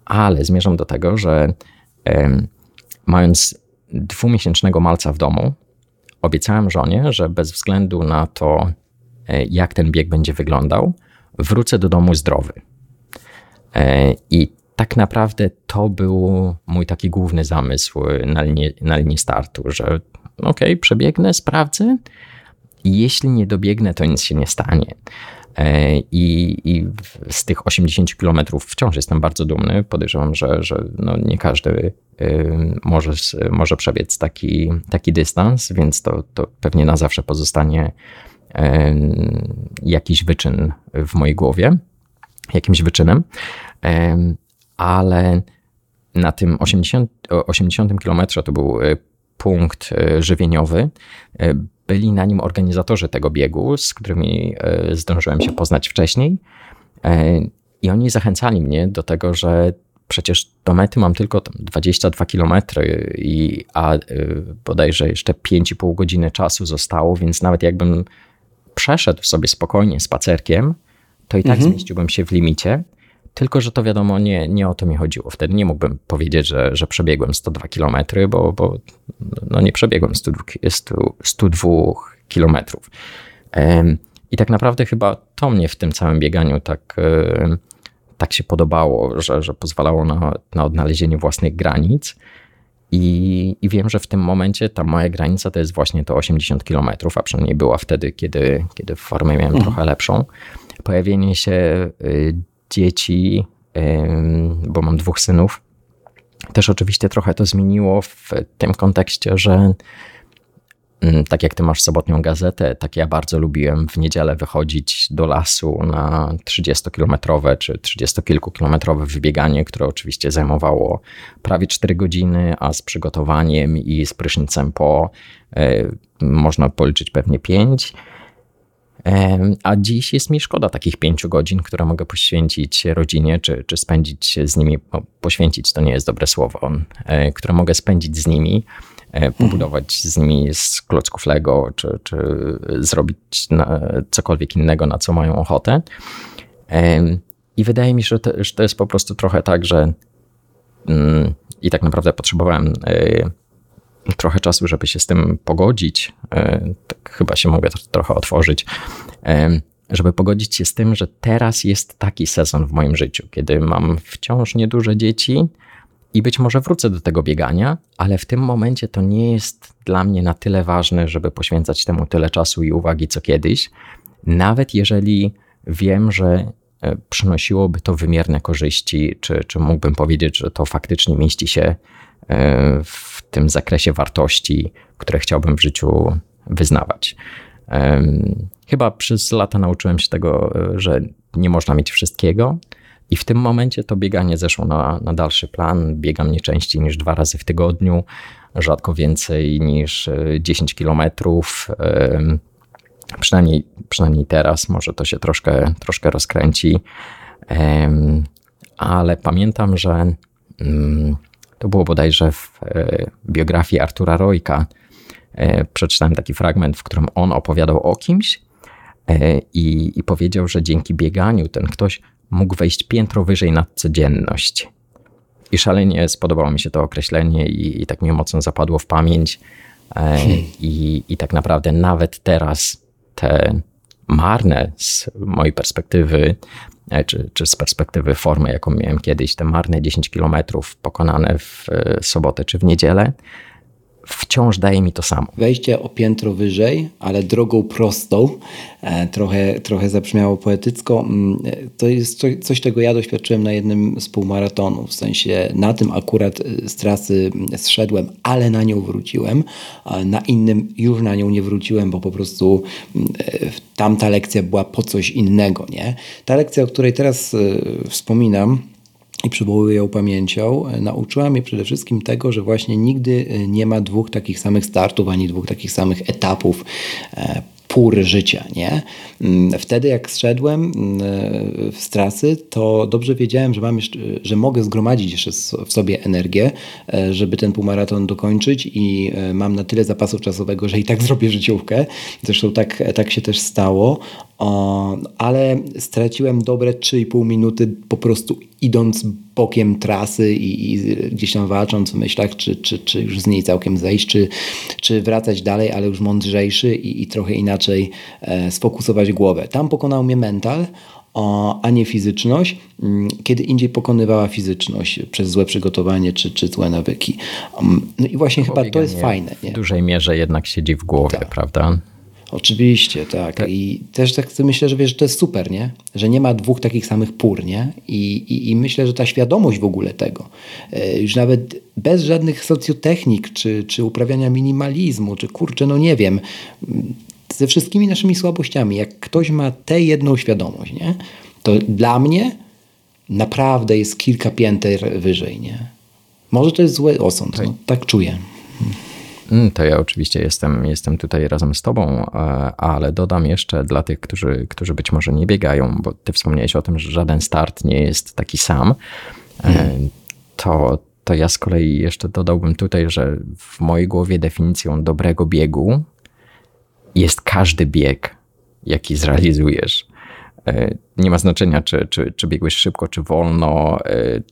Ale zmierzam do tego, że mając dwumiesięcznego malca w domu, Obiecałem żonie, że bez względu na to, e, jak ten bieg będzie wyglądał, wrócę do domu zdrowy. E, I tak naprawdę to był mój taki główny zamysł na linii, na linii startu, że okej, okay, przebiegnę, sprawdzę. Jeśli nie dobiegnę, to nic się nie stanie. E, I, I, z tych 80 km wciąż jestem bardzo dumny. Podejrzewam, że, że no nie każdy może, może przebiec taki, taki dystans, więc to, to pewnie na zawsze pozostanie jakiś wyczyn w mojej głowie, jakimś wyczynem. Ale na tym 80, 80 kilometrze to był e, punkt e, żywieniowy byli na nim organizatorzy tego biegu, z którymi e, zdążyłem się poznać wcześniej. E, I oni zachęcali mnie do tego, że przecież do mety mam tylko 22 km, i, a e, bodajże jeszcze 5,5 godziny czasu zostało, więc nawet jakbym przeszedł sobie spokojnie spacerkiem, to i tak mhm. zmieściłbym się w limicie. Tylko, że to wiadomo, nie, nie o to mi chodziło. Wtedy nie mógłbym powiedzieć, że, że przebiegłem 102 km, bo, bo no nie przebiegłem 102, 102 km. I tak naprawdę chyba to mnie w tym całym bieganiu tak, tak się podobało, że, że pozwalało na, na odnalezienie własnych granic. I, I wiem, że w tym momencie ta moja granica to jest właśnie to 80 km, a przynajmniej była wtedy, kiedy, kiedy w formie miałem mhm. trochę lepszą. Pojawienie się y, dzieci, bo mam dwóch synów. Też oczywiście trochę to zmieniło w tym kontekście, że mm, tak jak ty masz sobotnią gazetę, tak ja bardzo lubiłem w niedzielę wychodzić do lasu na 30-kilometrowe czy 30-kilkukilometrowe wybieganie, które oczywiście zajmowało prawie 4 godziny, a z przygotowaniem i z prysznicem po e, można policzyć pewnie 5. A dziś jest mi szkoda takich pięciu godzin, które mogę poświęcić rodzinie, czy, czy spędzić z nimi, poświęcić to nie jest dobre słowo, które mogę spędzić z nimi, e, pobudować z nimi z klocków Lego, czy, czy zrobić cokolwiek innego, na co mają ochotę. I wydaje mi się, że to, że to jest po prostu trochę tak, że mm, i tak naprawdę potrzebowałem e, trochę czasu, żeby się z tym pogodzić. E, tak chyba się mogę trochę otworzyć. E, żeby pogodzić się z tym, że teraz jest taki sezon w moim życiu, kiedy mam wciąż nieduże dzieci i być może wrócę do tego biegania, ale w tym momencie to nie jest dla mnie na tyle ważne, żeby poświęcać temu tyle czasu i uwagi co kiedyś. Nawet jeżeli wiem, że e, przynosiłoby to wymierne korzyści, czy, czy mógłbym powiedzieć, że to faktycznie mieści się w tym zakresie wartości, które chciałbym w życiu wyznawać. Chyba przez lata nauczyłem się tego, e, że nie można mieć wszystkiego. I w tym momencie to bieganie zeszło na, na dalszy plan. Biegam nie częściej niż dwa razy w tygodniu, rzadko więcej niż 10 e, kilometrów. Przynajmniej, przynajmniej teraz, może to się troszkę, troszkę rozkręci. Ale pamiętam, że mm, to było bodajże w e, biografii Artura Rojka. Przeczytałem taki fragment, w którym on opowiadał o kimś, E, i, i powiedział, że dzięki bieganiu ten ktoś mógł wejść piętro wyżej nad codzienność. I szalenie spodobało mi się to określenie i, i tak mi mocno zapadło w pamięć. E, hmm. I, I tak naprawdę nawet teraz te marne z mojej perspektywy, e, czy, czy z perspektywy formy, jaką miałem kiedyś, te marne 10 kilometrów pokonane w sobotę czy w niedzielę, wciąż daje mi to samo. Wejście o piętro wyżej, ale drogą prostą, e, trochę, trochę zabrzmiało poetycko. Mm, e, to jest coś, czego ja doświadczyłem na jednym z półmaratonów. W sensie na tym akurat e, z trasy zszedłem, ale na nią wróciłem. Na innym już na nią nie wróciłem, bo po prostu mm, tamta lekcja była po coś innego. Nie? Ta lekcja, o której teraz wspominam, i przywołuję ją pamięcią, e, nauczyła mnie przede wszystkim tego, że właśnie nigdy e, nie ma dwóch takich samych startów, ani dwóch takich samych etapów e, pór życia, nie? Mm, wtedy jak zszedłem mm, z trasy, to dobrze wiedziałem, że mam jeszcze, że mogę zgromadzić jeszcze w sobie energię, żeby ten półmaraton dokończyć i mam na tyle zapasu czasowego, że i tak [laughs] zrobię życiówkę. Zresztą tak, tak się też stało. Ale straciłem dobre 3,5 minuty po prostu idąc bokiem trasy i, i, gdzieś tam walcząc w myślach, czy, czy, czy już z niej całkiem zejść, czy, czy wracać dalej, ale już mądrzejszy i, i trochę inaczej e, sfokusować głowę. Tam pokonał mnie mental, a nie fizyczność, mm, kiedy indziej pokonywała fizyczność przez złe przygotowanie czy, czy złe nawyki. Um, no i właśnie chyba to jest fajne. Nie? W dużej mierze jednak siedzi w głowie, tak. prawda? Oczywiście, tak. tak. I też tak myślę, że wiesz, że to jest super, nie? Że nie ma dwóch takich samych pór, nie? I, i, i myślę, że ta świadomość w ogóle tego, e, już nawet bez żadnych socjotechnik, czy, czy uprawiania minimalizmu, czy kurczę, no nie wiem, ze wszystkimi naszymi słabościami, jak ktoś ma tę jedną świadomość, nie? To dla mnie naprawdę jest kilka pięter wyżej, nie? Może to jest zły osąd, tak, no, tak czuję. Mm, to ja oczywiście jestem, jestem tutaj razem z Tobą, e, ale dodam jeszcze dla tych, którzy, którzy być może nie biegają, bo Ty wspomniałeś o tym, że żaden start nie jest taki sam. Hmm. To, to ja z kolei jeszcze dodałbym tutaj, że w mojej głowie definicją dobrego biegu jest każdy bieg, jaki zrealizujesz. E, nie ma znaczenia, czy, czy, czy biegłeś szybko, czy wolno,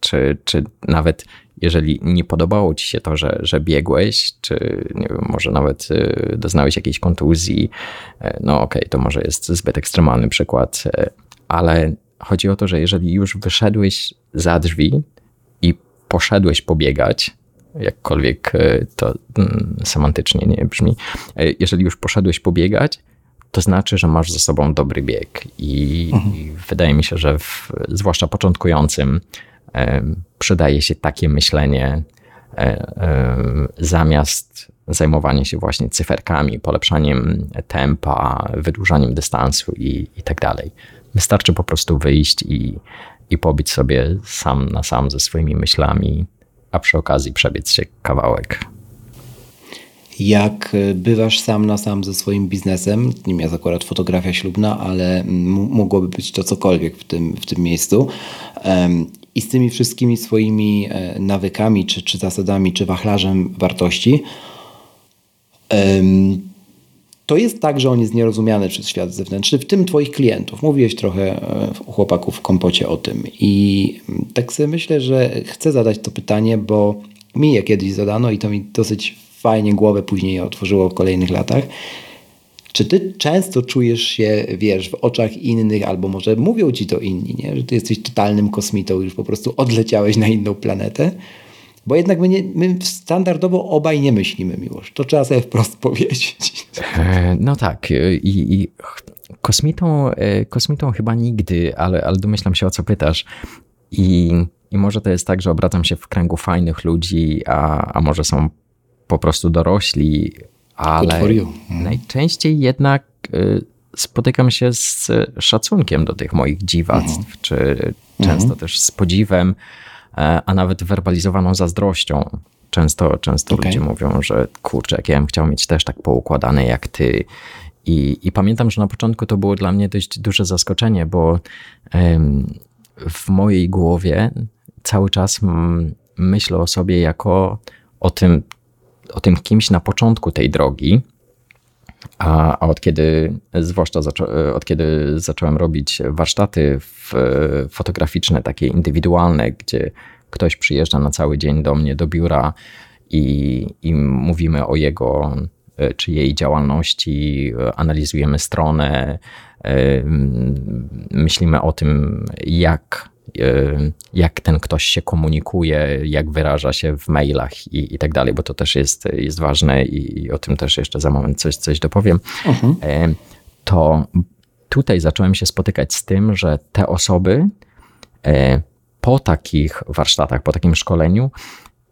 czy, czy nawet jeżeli nie podobało ci się to, że, że biegłeś, czy wiem, może nawet y, doznałeś jakiejś kontuzji, e, no okej, okay, to może jest zbyt ekstremalny przykład, e, ale chodzi o to, że jeżeli już wyszedłeś za drzwi i poszedłeś pobiegać, jakkolwiek e, to mm, semantycznie nie brzmi, jeżeli już poszedłeś pobiegać, to znaczy, że masz za sobą dobry bieg. I, mhm. i wydaje mi się, że w, zwłaszcza początkującym, przydaje się takie myślenie e, e, zamiast zajmowania się właśnie cyferkami, polepszaniem tempa, wydłużaniem dystansu i, i tak dalej. Wystarczy po prostu wyjść i, i pobić sobie sam na sam ze swoimi myślami, a przy okazji przebiec się kawałek. Jak bywasz sam na sam ze swoim biznesem, nie jest akurat fotografia ślubna, ale mogłoby być to cokolwiek w tym, w tym miejscu, i z tymi wszystkimi swoimi e, nawykami, czy, czy zasadami, czy wachlarzem wartości, to jest tak, że on jest nierozumiany przez świat zewnętrzny, w tym Twoich klientów. Mówiłeś trochę e, u chłopaków w kompocie o tym. I tak sobie myślę, że chcę zadać to pytanie, bo mi je kiedyś zadano i to mi dosyć fajnie głowę później otworzyło w kolejnych latach. Czy ty często czujesz się, wiesz, w oczach innych, albo może mówią ci to inni, nie? że ty jesteś totalnym kosmitą, już po prostu odleciałeś na inną planetę? Bo jednak my, nie, my standardowo obaj nie myślimy, miłość. To trzeba sobie wprost [laughs] powiedzieć. E, no tak. I, i kosmitą, e, kosmitą chyba nigdy, ale, ale domyślam się o co pytasz. I, I może to jest tak, że obracam się w kręgu fajnych ludzi, a, a może są po prostu dorośli, ale mhm. najczęściej jednak y, spotykam się z szacunkiem do tych moich dziwactw, mhm. czy często mhm. też z podziwem, e, a nawet werbalizowaną zazdrością. Często, często okay. ludzie mówią, że kurczę, jak ja bym chciał mieć też tak poukładane jak ty. I, I pamiętam, że na początku to było dla mnie dość duże zaskoczenie, bo w mojej głowie cały czas myślę o sobie jako o tym, o tym kimś na początku tej drogi, a, od kiedy, zwłaszcza zaczą, od kiedy zacząłem robić warsztaty fotograficzne, takie indywidualne, gdzie ktoś przyjeżdża na cały dzień do mnie do biura i, i mówimy o jego czy jej działalności, analizujemy stronę, myślimy o tym, jak jak ten ktoś się komunikuje, jak wyraża się w mailach i, i tak dalej, bo to też jest, jest ważne i, i o tym też jeszcze za moment coś, coś dopowiem. Mhm. E, to tutaj zacząłem się spotykać z tym, że te osoby e, po takich warsztatach, po takim szkoleniu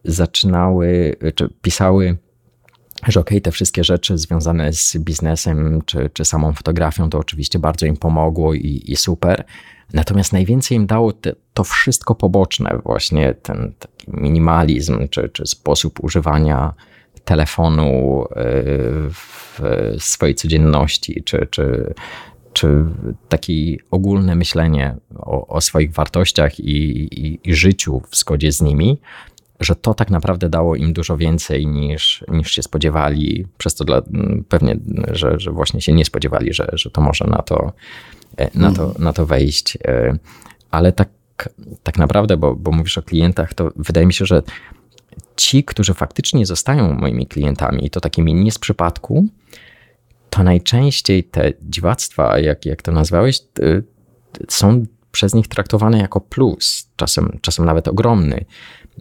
zaczynały, czy pisały że okej, okay, te wszystkie rzeczy związane z biznesem czy, czy samą fotografią, to oczywiście bardzo im pomogło i, i super. Natomiast najwięcej im dało te, to wszystko poboczne, właśnie ten minimalizm czy, czy sposób używania telefonu e, w swojej codzienności, czy, czy, czy takie ogólne myślenie o, o swoich wartościach i, i, i życiu w zgodzie z nimi że to tak naprawdę dało im dużo więcej niż, niż się spodziewali, przez to dla, pewnie, że, że właśnie się nie spodziewali, że, że to może na to, na to, na to wejść. E, ale tak, tak naprawdę, bo, bo mówisz o klientach, to wydaje mi się, że ci, którzy faktycznie zostają moimi klientami, i to takimi nie z przypadku, to najczęściej te dziwactwa, jak, jak to nazwałeś, są przez nich traktowane jako plus, czasem, czasem nawet ogromny.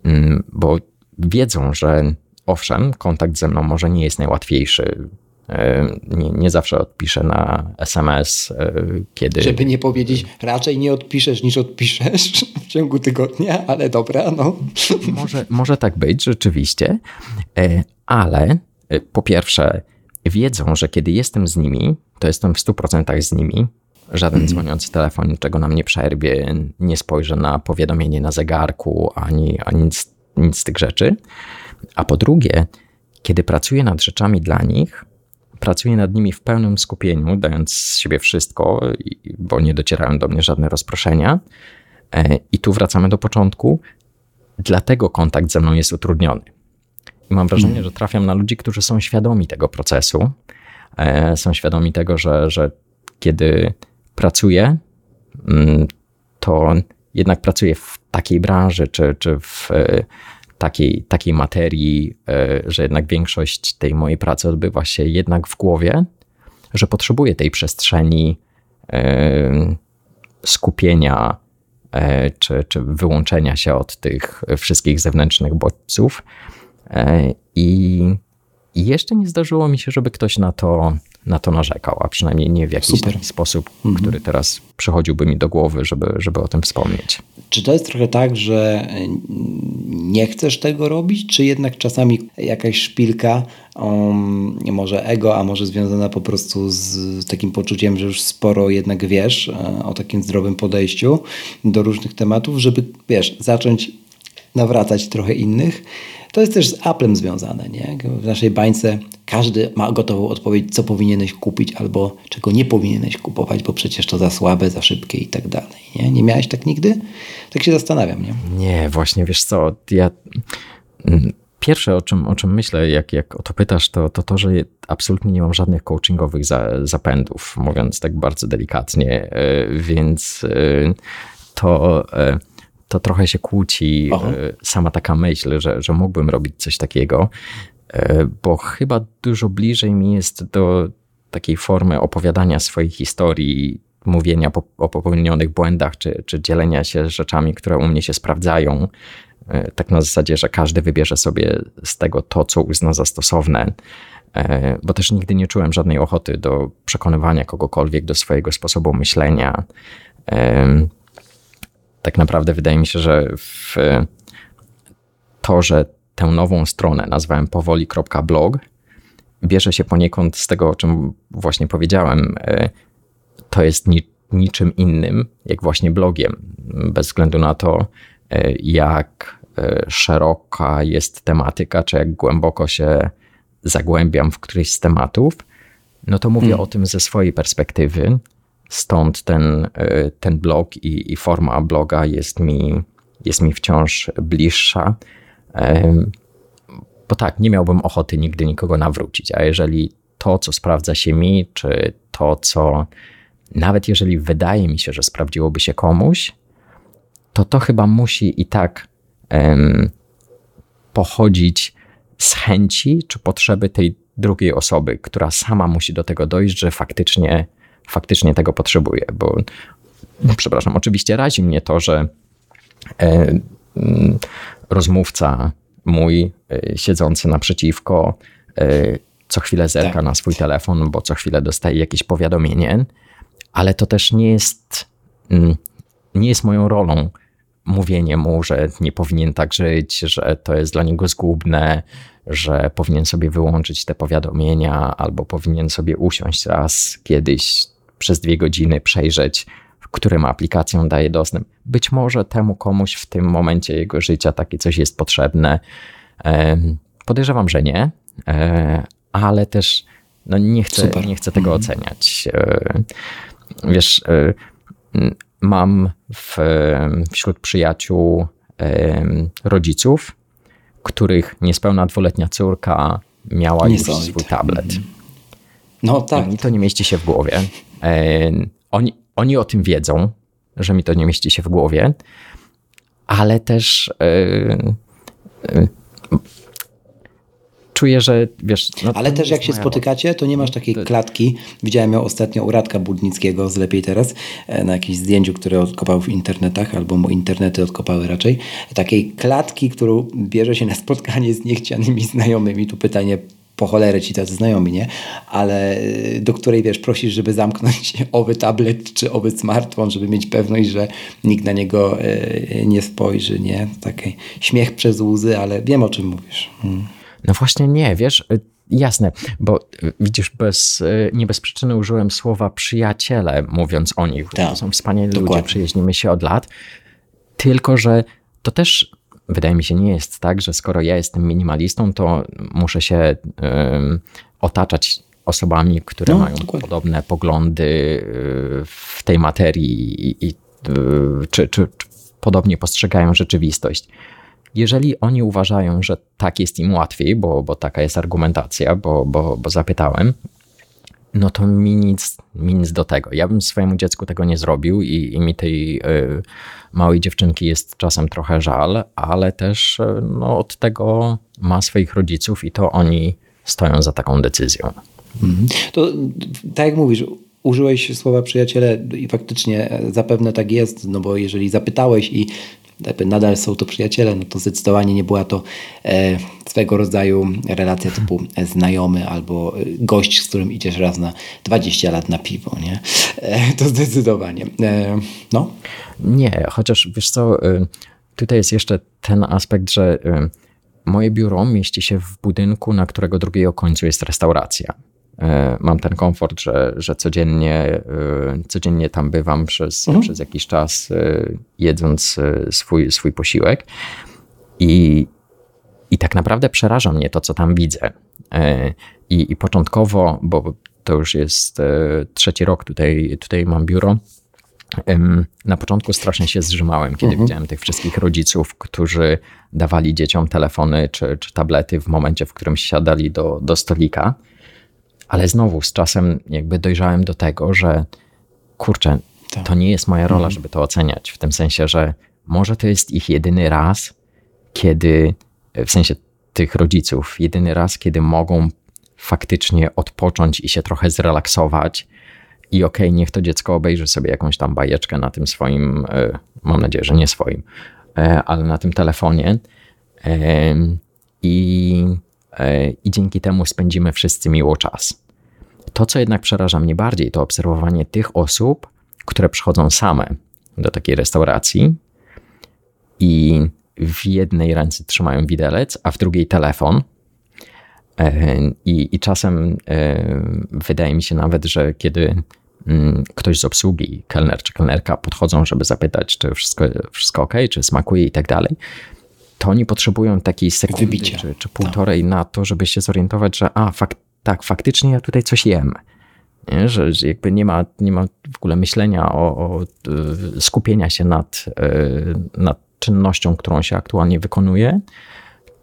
Mm, bo wiedzą, że owszem, kontakt ze mną może nie jest najłatwiejszy. E, nie, nie, zawsze odpiszę na SMS, e, kiedy. Żeby nie powiedzieć, raczej nie odpiszesz niż odpiszesz w ciągu tygodnia, ale dobra, no. Może, może tak być, rzeczywiście, e, ale po pierwsze, wiedzą, że kiedy jestem z nimi, to jestem w 100% z nimi. Żaden dzwoniący telefon niczego nam nie przerwie, nie spojrzę na powiadomienie na zegarku, ani, ani nic, nic z tych rzeczy. A po drugie, kiedy pracuję nad rzeczami dla nich, pracuję nad nimi w pełnym skupieniu, dając z siebie wszystko, bo nie docierają do mnie żadne rozproszenia. E, I tu wracamy do początku. Dlatego kontakt ze mną jest utrudniony. I mam wrażenie, mhm. że trafiam na ludzi, którzy są świadomi tego procesu, e, są świadomi tego, że, że kiedy pracuję, mm, to jednak pracuję w takiej branży, czy, czy w e, takiej, takiej materii, e, że jednak większość tej mojej pracy odbywa się jednak w głowie, że potrzebuję tej przestrzeni e, skupienia czy, czy wyłączenia się od tych wszystkich zewnętrznych bodźców. I jeszcze nie zdarzyło mi się, żeby ktoś na to na to narzekał, a przynajmniej nie w jakiś Super. taki sposób, mhm. który teraz przychodziłby mi do głowy, żeby, żeby o tym wspomnieć. Czy to jest trochę tak, że nie chcesz tego robić, czy jednak czasami jakaś szpilka, um, może ego, a może związana po prostu z takim poczuciem, że już sporo jednak wiesz e, o takim zdrowym podejściu do różnych tematów, żeby wiesz, zacząć nawracać trochę innych. To jest też z Applem związane. Nie? W naszej bańce każdy ma gotową odpowiedź, co powinieneś kupić albo czego nie powinieneś kupować, bo przecież to za słabe, za szybkie i tak dalej. Nie, nie miałeś tak nigdy? Tak się zastanawiam. Nie, nie właśnie wiesz co, ja mm, pierwsze, o czym, o czym myślę, jak, jak o to pytasz, to, to to, że absolutnie nie mam żadnych coachingowych za, zapędów, mówiąc tak bardzo delikatnie, e, więc e, to e, to trochę się kłóci Aha. E, sama taka myśl, że, że mógłbym robić coś takiego, e, bo chyba dużo bliżej mi jest do takiej formy opowiadania swojej historii, mówienia o popełnionych błędach, czy, czy dzielenia się rzeczami, które u mnie się sprawdzają. E, tak na zasadzie, że każdy wybierze sobie z tego to, co uzna za stosowne, bo też nigdy nie czułem żadnej ochoty do przekonywania kogokolwiek do swojego sposobu myślenia tak naprawdę wydaje mi się, że w to, że tę nową stronę nazwałem powoli.blog, bierze się poniekąd z tego, o czym właśnie powiedziałem. To jest ni niczym innym, jak właśnie blogiem, bez względu na to, jak szeroka jest tematyka, czy jak głęboko się zagłębiam w któryś z tematów, no to mówię hmm. o tym ze swojej perspektywy. Stąd ten, e, ten blog i, i forma bloga jest mi, jest mi wciąż bliższa. Bo tak, nie miałbym ochoty nigdy nikogo nawrócić, a jeżeli to, co sprawdza się mi, czy to, co nawet jeżeli wydaje mi się, że sprawdziłoby się komuś, to to chyba musi i tak um, pochodzić z chęci czy potrzeby tej drugiej osoby, która sama musi do tego dojść, że faktycznie, faktycznie tego potrzebuje. Bo, przepraszam, oczywiście razi mnie to, że e, mm, rozmówca mój e, siedzący naprzeciwko e, co chwilę zerka tak. na swój telefon, bo co chwilę dostaje jakieś powiadomienie, ale to też nie jest, mm, nie jest moją rolą mówienie mu, że nie powinien tak żyć, że to jest dla niego zgubne, że powinien sobie wyłączyć te powiadomienia, albo powinien sobie usiąść raz kiedyś przez dwie godziny, przejrzeć, którym aplikacją daje dostęp. Być może temu komuś w tym momencie jego życia takie coś jest potrzebne. Podejrzewam, że nie, e, ale też no nie, chcę, nie chcę tego mhm. oceniać. E, wiesz, e, mam w, wśród przyjaciół rodziców, których niespełna dwuletnia córka miała już swój tablet. No tak. I mi to nie mieści się w głowie. Oni, oni o tym wiedzą, że mi to nie mieści się w głowie, ale też czuję, że wiesz. No, Ale też jak się spotykacie, to nie masz takiej klatki. Widziałem ją ostatnio u Radka Budnickiego z Lepiej Teraz e, na jakimś zdjęciu, które odkopał w internetach, albo mu internety odkopały raczej. Takiej klatki, którą bierze się na spotkanie z niechcianymi [laughs] znajomymi. Tu pytanie po cholerę ci tacy znajomi, nie? Ale e, do której, wiesz, prosisz, żeby zamknąć [laughs] owy tablet czy owy smartfon, żeby mieć pewność, że nikt na niego e, nie spojrzy, nie? Taki śmiech przez łzy, ale wiem o czym mówisz. Hmm. No właśnie nie, wiesz, y, jasne, bo y, widzisz, bez, y, nie bez przyczyny użyłem słowa przyjaciele, mówiąc o nich. Tak, to są wspaniali dokładnie. ludzie, przyjaźnimy się od lat, tylko że to też wydaje mi się nie jest tak, że skoro ja jestem minimalistą, to muszę się um, otaczać osobami, które no, mają dokładnie. podobne poglądy w tej materii i, i czy, czy, czy podobnie postrzegają rzeczywistość. Jeżeli oni uważają, że tak jest im łatwiej, bo, bo taka jest argumentacja, bo, bo, bo zapytałem, no to mi nic, mi nic do tego. Ja bym swojemu dziecku tego nie zrobił i, i mi tej y, małej dziewczynki jest czasem trochę żal, ale też y, no, od tego ma swoich rodziców i to oni stoją za taką decyzją. Mhm. To tak jak mówisz, użyłeś słowa przyjaciele i faktycznie zapewne tak jest, no bo jeżeli zapytałeś i jakby nadal są to przyjaciele, no to zdecydowanie nie była to e, swego rodzaju relacja typu znajomy albo e, gość, z którym idziesz raz na 20 lat na piwo, nie? E, to zdecydowanie. E, no. Nie, chociaż wiesz co, e, tutaj jest jeszcze ten aspekt, że e, moje biuro mieści się w budynku, na którego drugiego końcu jest restauracja. E, mam ten komfort, że, że codziennie, e, codziennie tam bywam przez, mhm. przez jakiś czas, e, jedząc swój, swój posiłek. I, I tak naprawdę przeraża mnie to, co tam widzę. I, i początkowo, bo to już jest trzeci rok, tutaj, tutaj mam biuro. Na początku strasznie się zrzymałem, kiedy mhm. widziałem tych wszystkich rodziców, którzy dawali dzieciom telefony czy, czy tablety w momencie, w którym siadali do, do stolika. Ale znowu z czasem jakby dojrzałem do tego, że kurczę, tak. to nie jest moja rola, mhm. żeby to oceniać. W tym sensie, że może to jest ich jedyny raz, kiedy, w sensie tych rodziców, jedyny raz, kiedy mogą faktycznie odpocząć i się trochę zrelaksować. I okej, okay, niech to dziecko obejrzy sobie jakąś tam bajeczkę na tym swoim, e, mam nadzieję, że nie swoim, e, ale na tym telefonie. I i dzięki temu spędzimy wszyscy miło czas. To, co jednak przeraża mnie bardziej, to obserwowanie tych osób, które przychodzą same do takiej restauracji i w jednej ręce trzymają widelec, a w drugiej telefon. I, I czasem wydaje mi się nawet, że kiedy mm, ktoś z obsługi, kelner czy kelnerka podchodzą, żeby zapytać, czy wszystko, wszystko ok, czy smakuje i tak dalej, to oni potrzebują takiej sekundy czy, czy tak. półtorej tak. na to, żeby się zorientować, że a, fakt, tak, faktycznie ja tutaj coś jem. Nie? Że, że jakby nie ma, nie ma w ogóle myślenia o, o e, skupienia się nad, e, nad czynnością, którą się aktualnie wykonuje,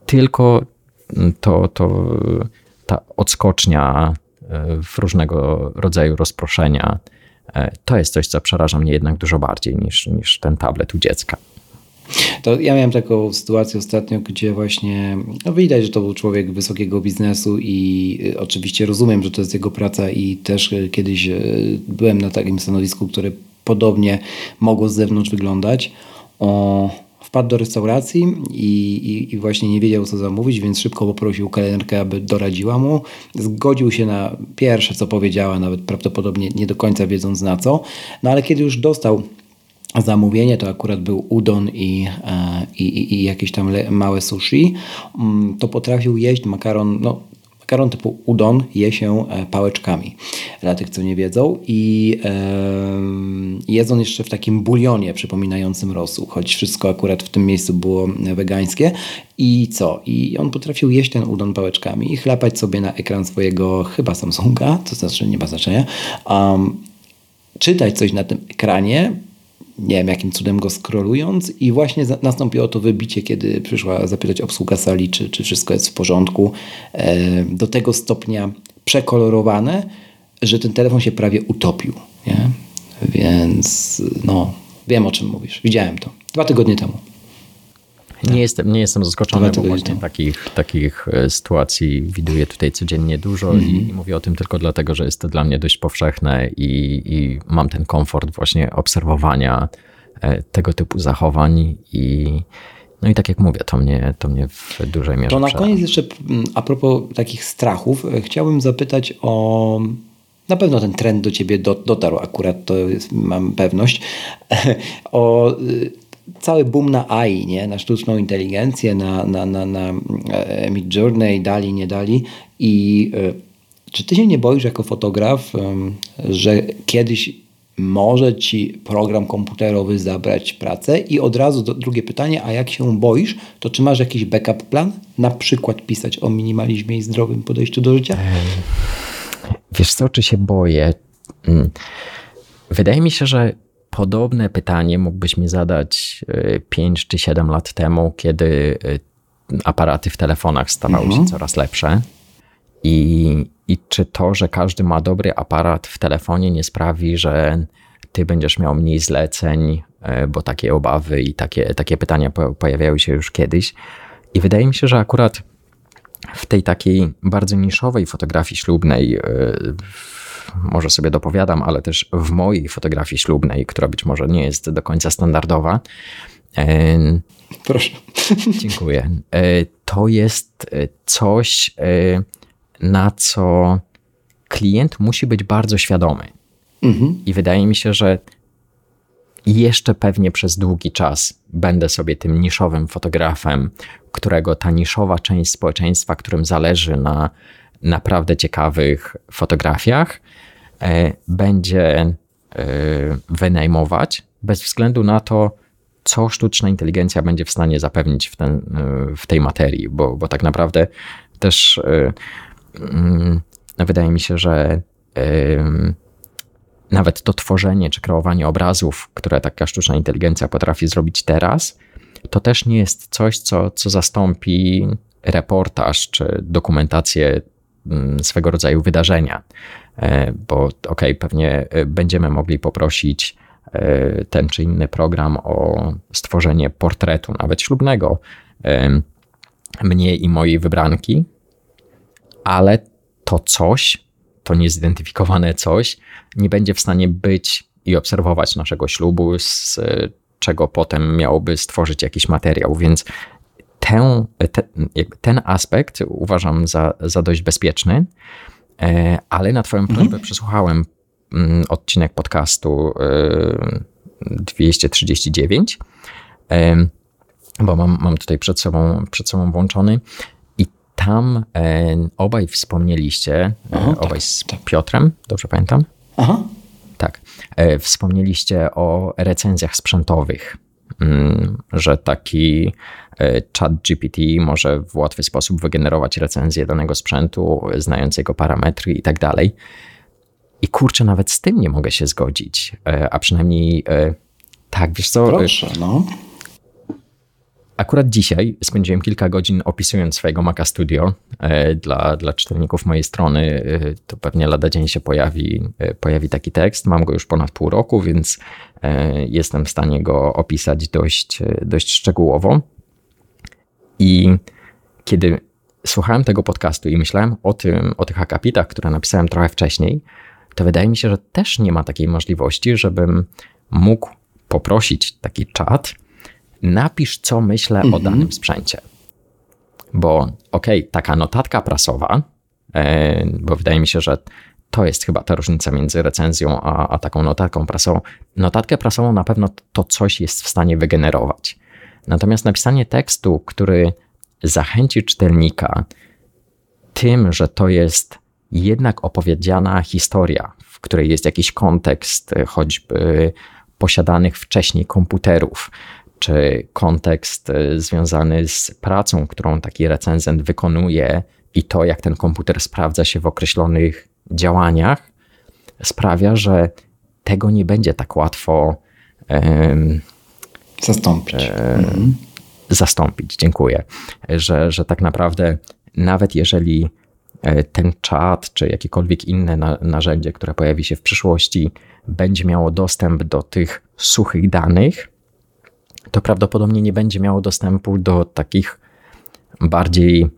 tylko to, to ta odskocznia e, w różnego rodzaju rozproszenia, to jest coś, co przeraża mnie jednak dużo bardziej niż, niż ten tablet u dziecka. To ja miałem taką sytuację ostatnio, gdzie właśnie no widać, że to był człowiek wysokiego biznesu i y, oczywiście rozumiem, że to jest jego praca i też y, kiedyś y, byłem na takim stanowisku, które podobnie mogło z zewnątrz wyglądać. O, wpadł do restauracji i, i, i, właśnie nie wiedział, co zamówić, więc szybko poprosił kelnerkę, aby doradziła mu. Zgodził się na pierwsze, co powiedziała, nawet prawdopodobnie nie do końca wiedząc na co. No ale kiedy już dostał zamówienie, to akurat był udon i, e, i, i jakieś tam małe sushi, mm, to potrafił jeść makaron, no makaron typu udon je się e, pałeczkami, dla tych co nie wiedzą. I e, jedzą jeszcze w takim bulionie przypominającym rosół, choć wszystko akurat w tym miejscu było wegańskie. I co? I on potrafił jeść ten udon pałeczkami i chlapać sobie na ekran swojego chyba Samsunga, to znaczy nie ma znaczenia, um, czytać coś na tym ekranie, nie wiem jakim cudem go skrolując i właśnie nastąpiło to wybicie, kiedy przyszła zapytać obsługa sali, czy, czy wszystko jest w porządku. E, do tego stopnia przekolorowane, że ten telefon się prawie utopił. Nie? Więc no, wiem o czym mówisz. Widziałem to dwa tygodnie temu. Nie jestem, nie jestem zaskoczony, bo właśnie takich, takich e, sytuacji widuję tutaj codziennie dużo mm -hmm. i mhm. mówię o tym tylko dlatego, że jest to dla mnie dość powszechne i, i mam ten komfort właśnie obserwowania e, tego typu zachowań i no i tak jak mówię, to mnie, to mnie w dużej mierze To na koniec jeszcze a propos takich strachów, e, chciałbym zapytać o na pewno ten trend do ciebie dotarł, akurat to jest, mam pewność, [laughs] o cały boom na AI, nie? na sztuczną inteligencję, na, na, na, na e, Mid Journey, dali, nie dali. I e, czy ty się nie boisz jako fotograf, że kiedyś może ci program komputerowy zabrać pracę? I od razu drugie pytanie, a jak się boisz, to czy masz jakiś backup plan? Na przykład pisać o minimalizmie i zdrowym podejściu do życia? Wiesz co, czy się boję? Mm. Wydaje mi się, że Podobne pytanie mógłbyś mi zadać 5 e, czy 7 lat temu, kiedy e, aparaty w telefonach stawały mhm. się coraz lepsze. I, I czy to, że każdy ma dobry aparat w telefonie, nie sprawi, że ty będziesz miał mniej zleceń, e, bo takie obawy i takie, takie pytania pojawiały się już kiedyś. I wydaje mi się, że akurat w tej takiej bardzo niszowej fotografii ślubnej, może sobie dopowiadam, ale też w mojej fotografii ślubnej, która być może nie jest do końca standardowa. E, Proszę. [laughs] Dziękuję. E, to jest e, coś, na co klient musi być bardzo świadomy. Mhm. I wydaje mi się, że jeszcze pewnie przez długi czas będę sobie tym niszowym fotografem, którego ta niszowa część społeczeństwa, którym zależy na naprawdę ciekawych fotografiach, będzie e, wynajmować bez względu na to, co sztuczna inteligencja będzie w stanie zapewnić w, ten, e, w tej materii, bo, bo tak naprawdę też mm, wydaje mi się, że nawet to tworzenie czy kreowanie obrazów, które taka sztuczna inteligencja potrafi zrobić teraz, to też nie jest coś, co, co zastąpi reportaż czy dokumentację Mm, swego rodzaju wydarzenia, e, bo ok, pewnie e, będziemy mogli poprosić e, ten czy inny program o stworzenie portretu, nawet ślubnego, mnie i mojej wybranki, ale to coś, to niezidentyfikowane coś, nie będzie w stanie być i obserwować naszego ślubu, z czego potem miałoby stworzyć jakiś materiał. Więc tę, te, ten aspekt uważam za, za dość bezpieczny, e, ale na Twoją prośbę mhm. przesłuchałem mm, odcinek podcastu 239, e, e, bo mam, mam tutaj przed sobą, przed sobą włączony. I tam e, obaj wspomnieliście, e, Aha, tak, obaj z Piotrem, dobrze pamiętam? Aha. Tak. E, wspomnieliście o recenzjach sprzętowych, że taki e, chat GPT może w łatwy sposób wygenerować recenzję danego sprzętu, znając jego parametry i tak dalej. I kurczę, nawet z tym nie mogę się zgodzić. E, a przynajmniej e, tak, wiesz co? Proszę, no. Akurat dzisiaj spędziłem kilka godzin opisując swojego Maca Studio dla, dla czytelników mojej strony. To pewnie lada dzień się pojawi, pojawi taki tekst. Mam go już ponad pół roku, więc jestem w stanie go opisać dość, dość szczegółowo. I kiedy słuchałem tego podcastu i myślałem o, tym, o tych akapitach, które napisałem trochę wcześniej, to wydaje mi się, że też nie ma takiej możliwości, żebym mógł poprosić taki czat, napisz, co myślę o danym sprzęcie. Bo okej, okay, taka notatka prasowa, e, bo wydaje mi się, że to jest chyba ta różnica między recenzją a, a taką notatką prasową. Notatkę prasową na pewno to coś jest w stanie wygenerować. Natomiast napisanie tekstu, który zachęci czytelnika tym, że to jest jednak opowiedziana historia, w której jest jakiś kontekst, choćby posiadanych wcześniej komputerów, czy kontekst e, związany z pracą, którą taki recenzent wykonuje i to, jak ten komputer sprawdza się w określonych działaniach, sprawia, że tego nie będzie tak łatwo um, zastąpić. Um, zastąpić, dziękuję. Że, że tak naprawdę, nawet jeżeli e, ten czat, czy jakiekolwiek inne narzędzie, które pojawi się w przyszłości, będzie miało dostęp do tych suchych danych, to prawdopodobnie nie będzie miało dostępu do takich bardziej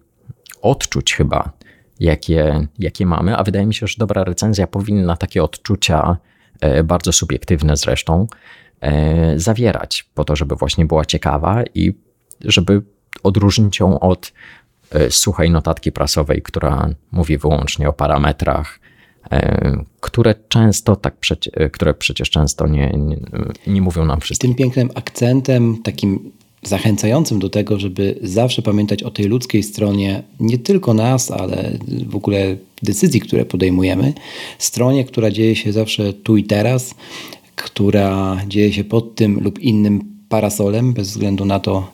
odczuć chyba, jakie, jakie mamy, a wydaje mi się, że dobra recenzja powinna takie odczucia, e, bardzo subiektywne zresztą, e, zawierać, po to, żeby właśnie była ciekawa i żeby odróżnić ją od e, suchej notatki prasowej, która mówi wyłącznie o parametrach, które często tak, przecie, które przecież często nie, nie, nie mówią nam wszystkim. Tym pięknym akcentem, takim zachęcającym do tego, żeby zawsze pamiętać o tej ludzkiej stronie, nie tylko nas, ale w ogóle decyzji, które podejmujemy, stronie, która dzieje się zawsze tu i teraz, która dzieje się pod tym lub innym parasolem, bez względu na to,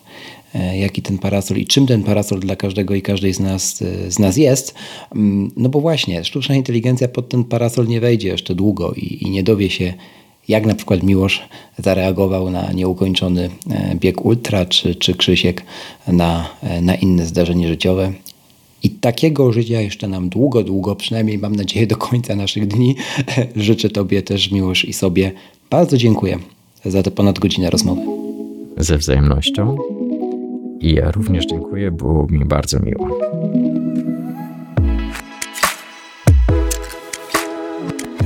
E, jaki ten parasol i czym ten parasol dla każdego i każdej z nas, e, z nas jest. Mm, no bo właśnie, sztuczna inteligencja pod ten parasol nie wejdzie jeszcze długo i, i nie dowie się, jak na przykład Miłosz zareagował na nieukończony e, bieg ultra, czy, czy Krzysiek na, na inne zdarzenie życiowe. I takiego życia jeszcze nam długo, długo, przynajmniej mam nadzieję do końca naszych dni, życzę Tobie też, Miłosz i sobie. Bardzo dziękuję za tę ponad godzinę rozmowy. Ze wzajemnością. I ja również dziękuję, było mi bardzo miło.